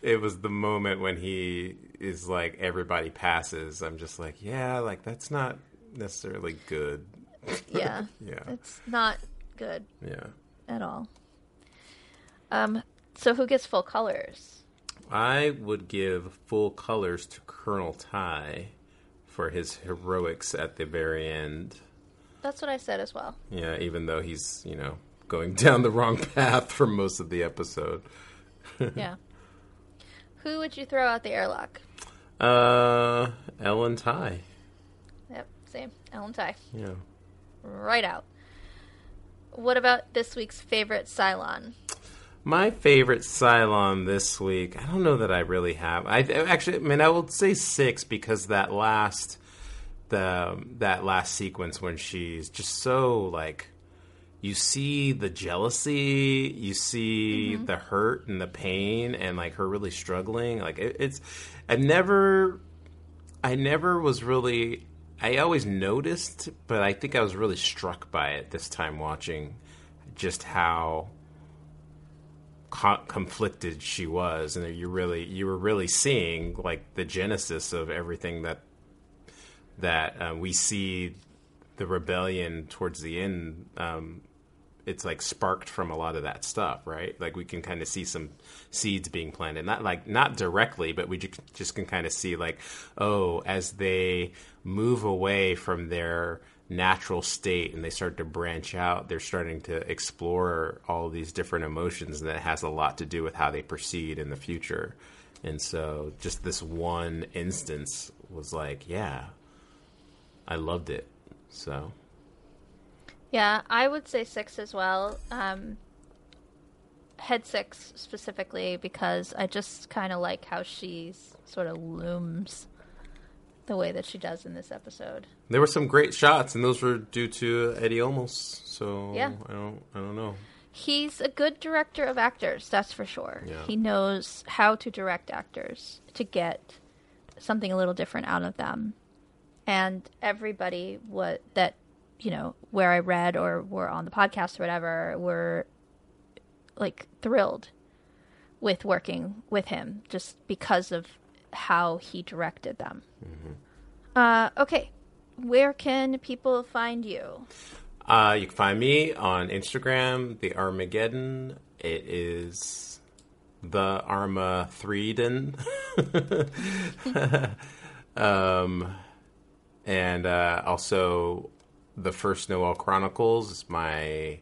S3: it was the moment when he is like everybody passes, I'm just like, yeah, like that's not necessarily good.
S2: Yeah.
S3: Yeah.
S2: It's not good
S3: Yeah.
S2: at all. Um, so who gets full colors?
S3: I would give full colors to Colonel Tigh for his heroics at the very end.
S2: That's what I said as well.
S3: Yeah, even though he's, you know, going down the wrong path for most of the episode.
S2: yeah. Who would you throw out the airlock?
S3: Uh, Ellen Tigh.
S2: Yep, same. Ellen Tigh.
S3: Yeah.
S2: Right out. What about this week's favorite Cylon?
S3: My favorite Cylon this week, I don't know that I really have. I actually, I mean, I will say six because that last, the that last sequence when she's just so like, you see the jealousy, you see the hurt and the pain, and like her really struggling. Like it, it's, I never, I never was really. I always noticed, but I think I was really struck by it this time watching, just how co- conflicted she was, and you really you were really seeing like the genesis of everything that that uh, we see the rebellion towards the end. Um, it's like sparked from a lot of that stuff, right? Like we can kind of see some seeds being planted, not like not directly, but we just can kind of see like, oh, as they move away from their natural state and they start to branch out, they're starting to explore all these different emotions, and that has a lot to do with how they proceed in the future. And so, just this one instance was like, yeah, I loved it. So.
S2: Yeah, I would say six as well. Um, head six specifically because I just kind of like how she's sort of looms the way that she does in this episode.
S3: There were some great shots, and those were due to Eddie Olmos. So
S2: Yeah.
S3: I don't, I don't know.
S2: He's a good director of actors, that's for sure.
S3: Yeah.
S2: He knows how to direct actors to get something a little different out of them. And everybody what that you know, where I read or were on the podcast or whatever, were like thrilled with working with him just because of how he directed them. Uh, okay, where can people find you?
S3: Uh, you can find me on Instagram, the Armageddon. It is the Arma Threeden. um, and uh, also the First Noel Chronicles is my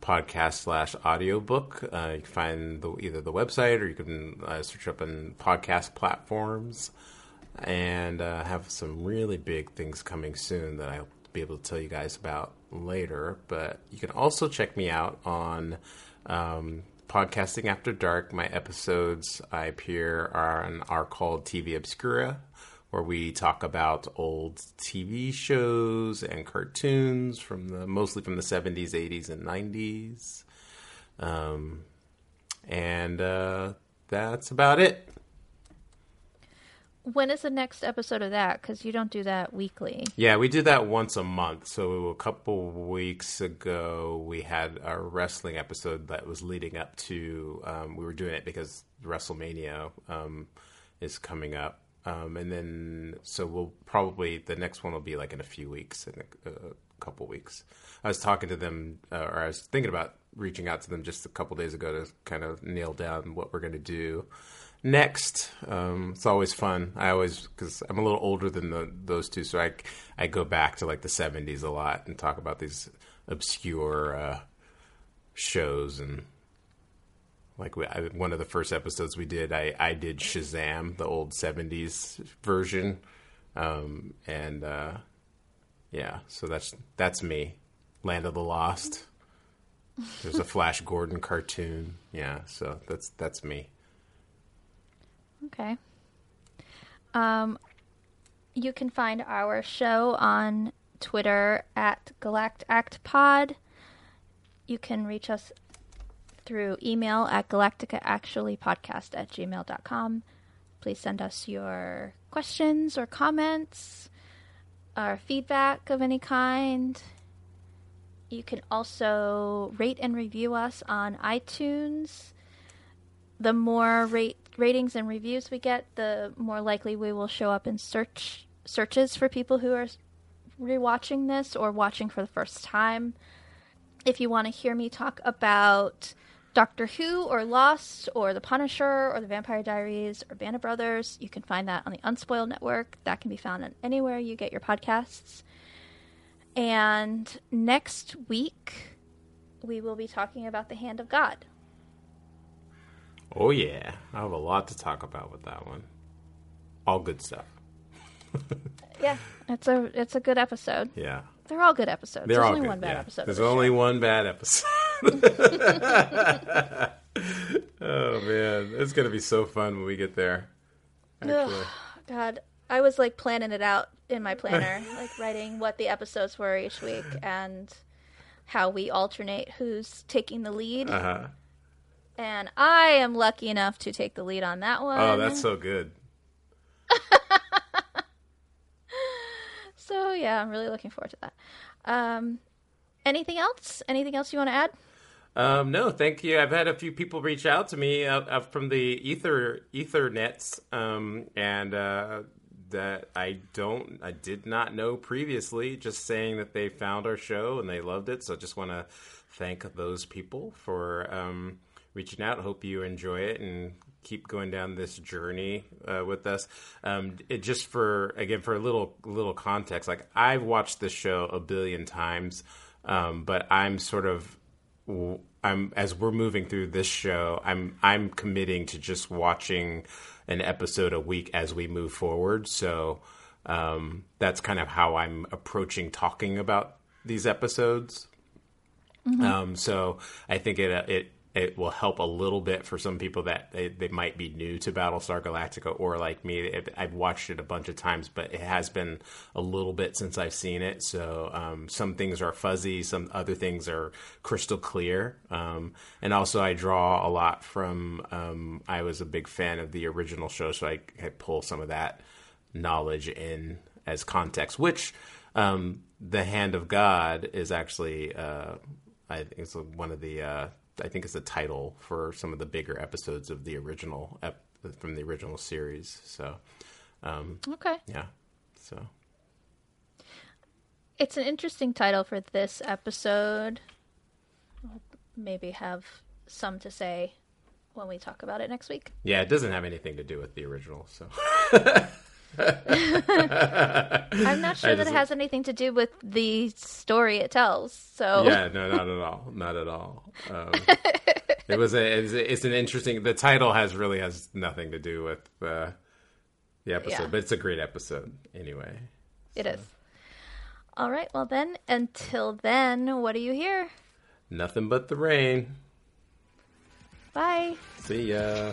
S3: podcast slash audiobook. Uh, you can find the, either the website or you can uh, search up on podcast platforms. And uh, have some really big things coming soon that I'll be able to tell you guys about later. But you can also check me out on um, Podcasting After Dark. My episodes I appear on are called TV Obscura, where we talk about old TV shows and cartoons from the mostly from the seventies, eighties, and nineties. Um, and uh, that's about it.
S2: When is the next episode of that? Because you don't do that weekly.
S3: Yeah, we do that once a month. So a couple weeks ago, we had a wrestling episode that was leading up to. Um, we were doing it because WrestleMania um, is coming up, um, and then so we'll probably the next one will be like in a few weeks, in a, a couple weeks. I was talking to them, uh, or I was thinking about reaching out to them just a couple days ago to kind of nail down what we're going to do next. Um, it's always fun. I always because I'm a little older than the, those two, so I I go back to like the '70s a lot and talk about these obscure uh, shows and like we, I, one of the first episodes we did, I I did Shazam, the old '70s version, um, and uh, yeah, so that's that's me, Land of the Lost. There's a Flash Gordon cartoon, yeah. So that's that's me.
S2: Okay. Um, you can find our show on Twitter at GalactActPod. You can reach us through email at galacticaactuallypodcast at gmail.com. Please send us your questions or comments or feedback of any kind. You can also rate and review us on iTunes. The more rate ratings and reviews we get, the more likely we will show up in search searches for people who are rewatching this or watching for the first time. If you want to hear me talk about Doctor Who or Lost or The Punisher or The Vampire Diaries or Band of Brothers, you can find that on the Unspoiled Network. That can be found on anywhere you get your podcasts. And next week, we will be talking about the Hand of God.
S3: Oh yeah, I have a lot to talk about with that one. All good stuff.
S2: Yeah, it's a it's a good episode.
S3: Yeah,
S2: They're all good episodes.
S3: they're
S2: There's only
S3: good.
S2: one bad
S3: yeah.
S2: episode.
S3: There's only one bad episode. Oh man, it's gonna be so fun when we get there. Actually,
S2: God, I was like planning it out in my planner, like writing what the episodes were each week and how we alternate who's taking the lead.
S3: uh huh.
S2: And I am lucky enough to take the lead on that one.
S3: Oh, that's so good.
S2: So yeah, I'm really looking forward to that. Um, anything else? Anything else you want to add?
S3: Um, no, thank you. I've had a few people reach out to me uh, uh, from the ether ethernets, um, and uh, that I don't, I did not know previously. Just saying that they found our show and they loved it. So I just want to thank those people for um, reaching out. Hope you enjoy it and keep going down this journey uh, with us. Um, it just for again for a little little context, like I've watched this show a billion times, um, but I'm sort of I'm as we're moving through this show, I'm I'm committing to just watching an episode a week as we move forward. So um, that's kind of how I'm approaching talking about these episodes. Um, so I think it it it will help a little bit for some people that they, they might be new to Battlestar Galactica or like me. I've watched it a bunch of times, but it has been a little bit since I've seen it. So um, some things are fuzzy, some other things are crystal clear. Um, and also, I draw a lot from. Um, I was a big fan of the original show, so I, I pull some of that knowledge in as context, which um, the hand of God is actually, uh, I think it's one of the, uh, I think it's the title for some of the bigger episodes of the original ep- from the original series. So, um,
S2: Okay.
S3: yeah, so
S2: It's an interesting title for this episode. We'll maybe have some to say when we talk about it next week.
S3: yeah, it doesn't have anything to do with the original. So,
S2: I'm not sure
S3: I
S2: that
S3: just-
S2: it has anything to do with the story it tells. So
S3: yeah, no, not at all, not at all. Um, it was a, it's, it's an interesting. The title has really has nothing to do with uh, the episode,
S2: Yeah.
S3: but it's a great episode anyway.
S2: it is. All right. Well, then, until then, what do you hear?
S3: Nothing but the rain.
S2: Bye.
S3: See ya.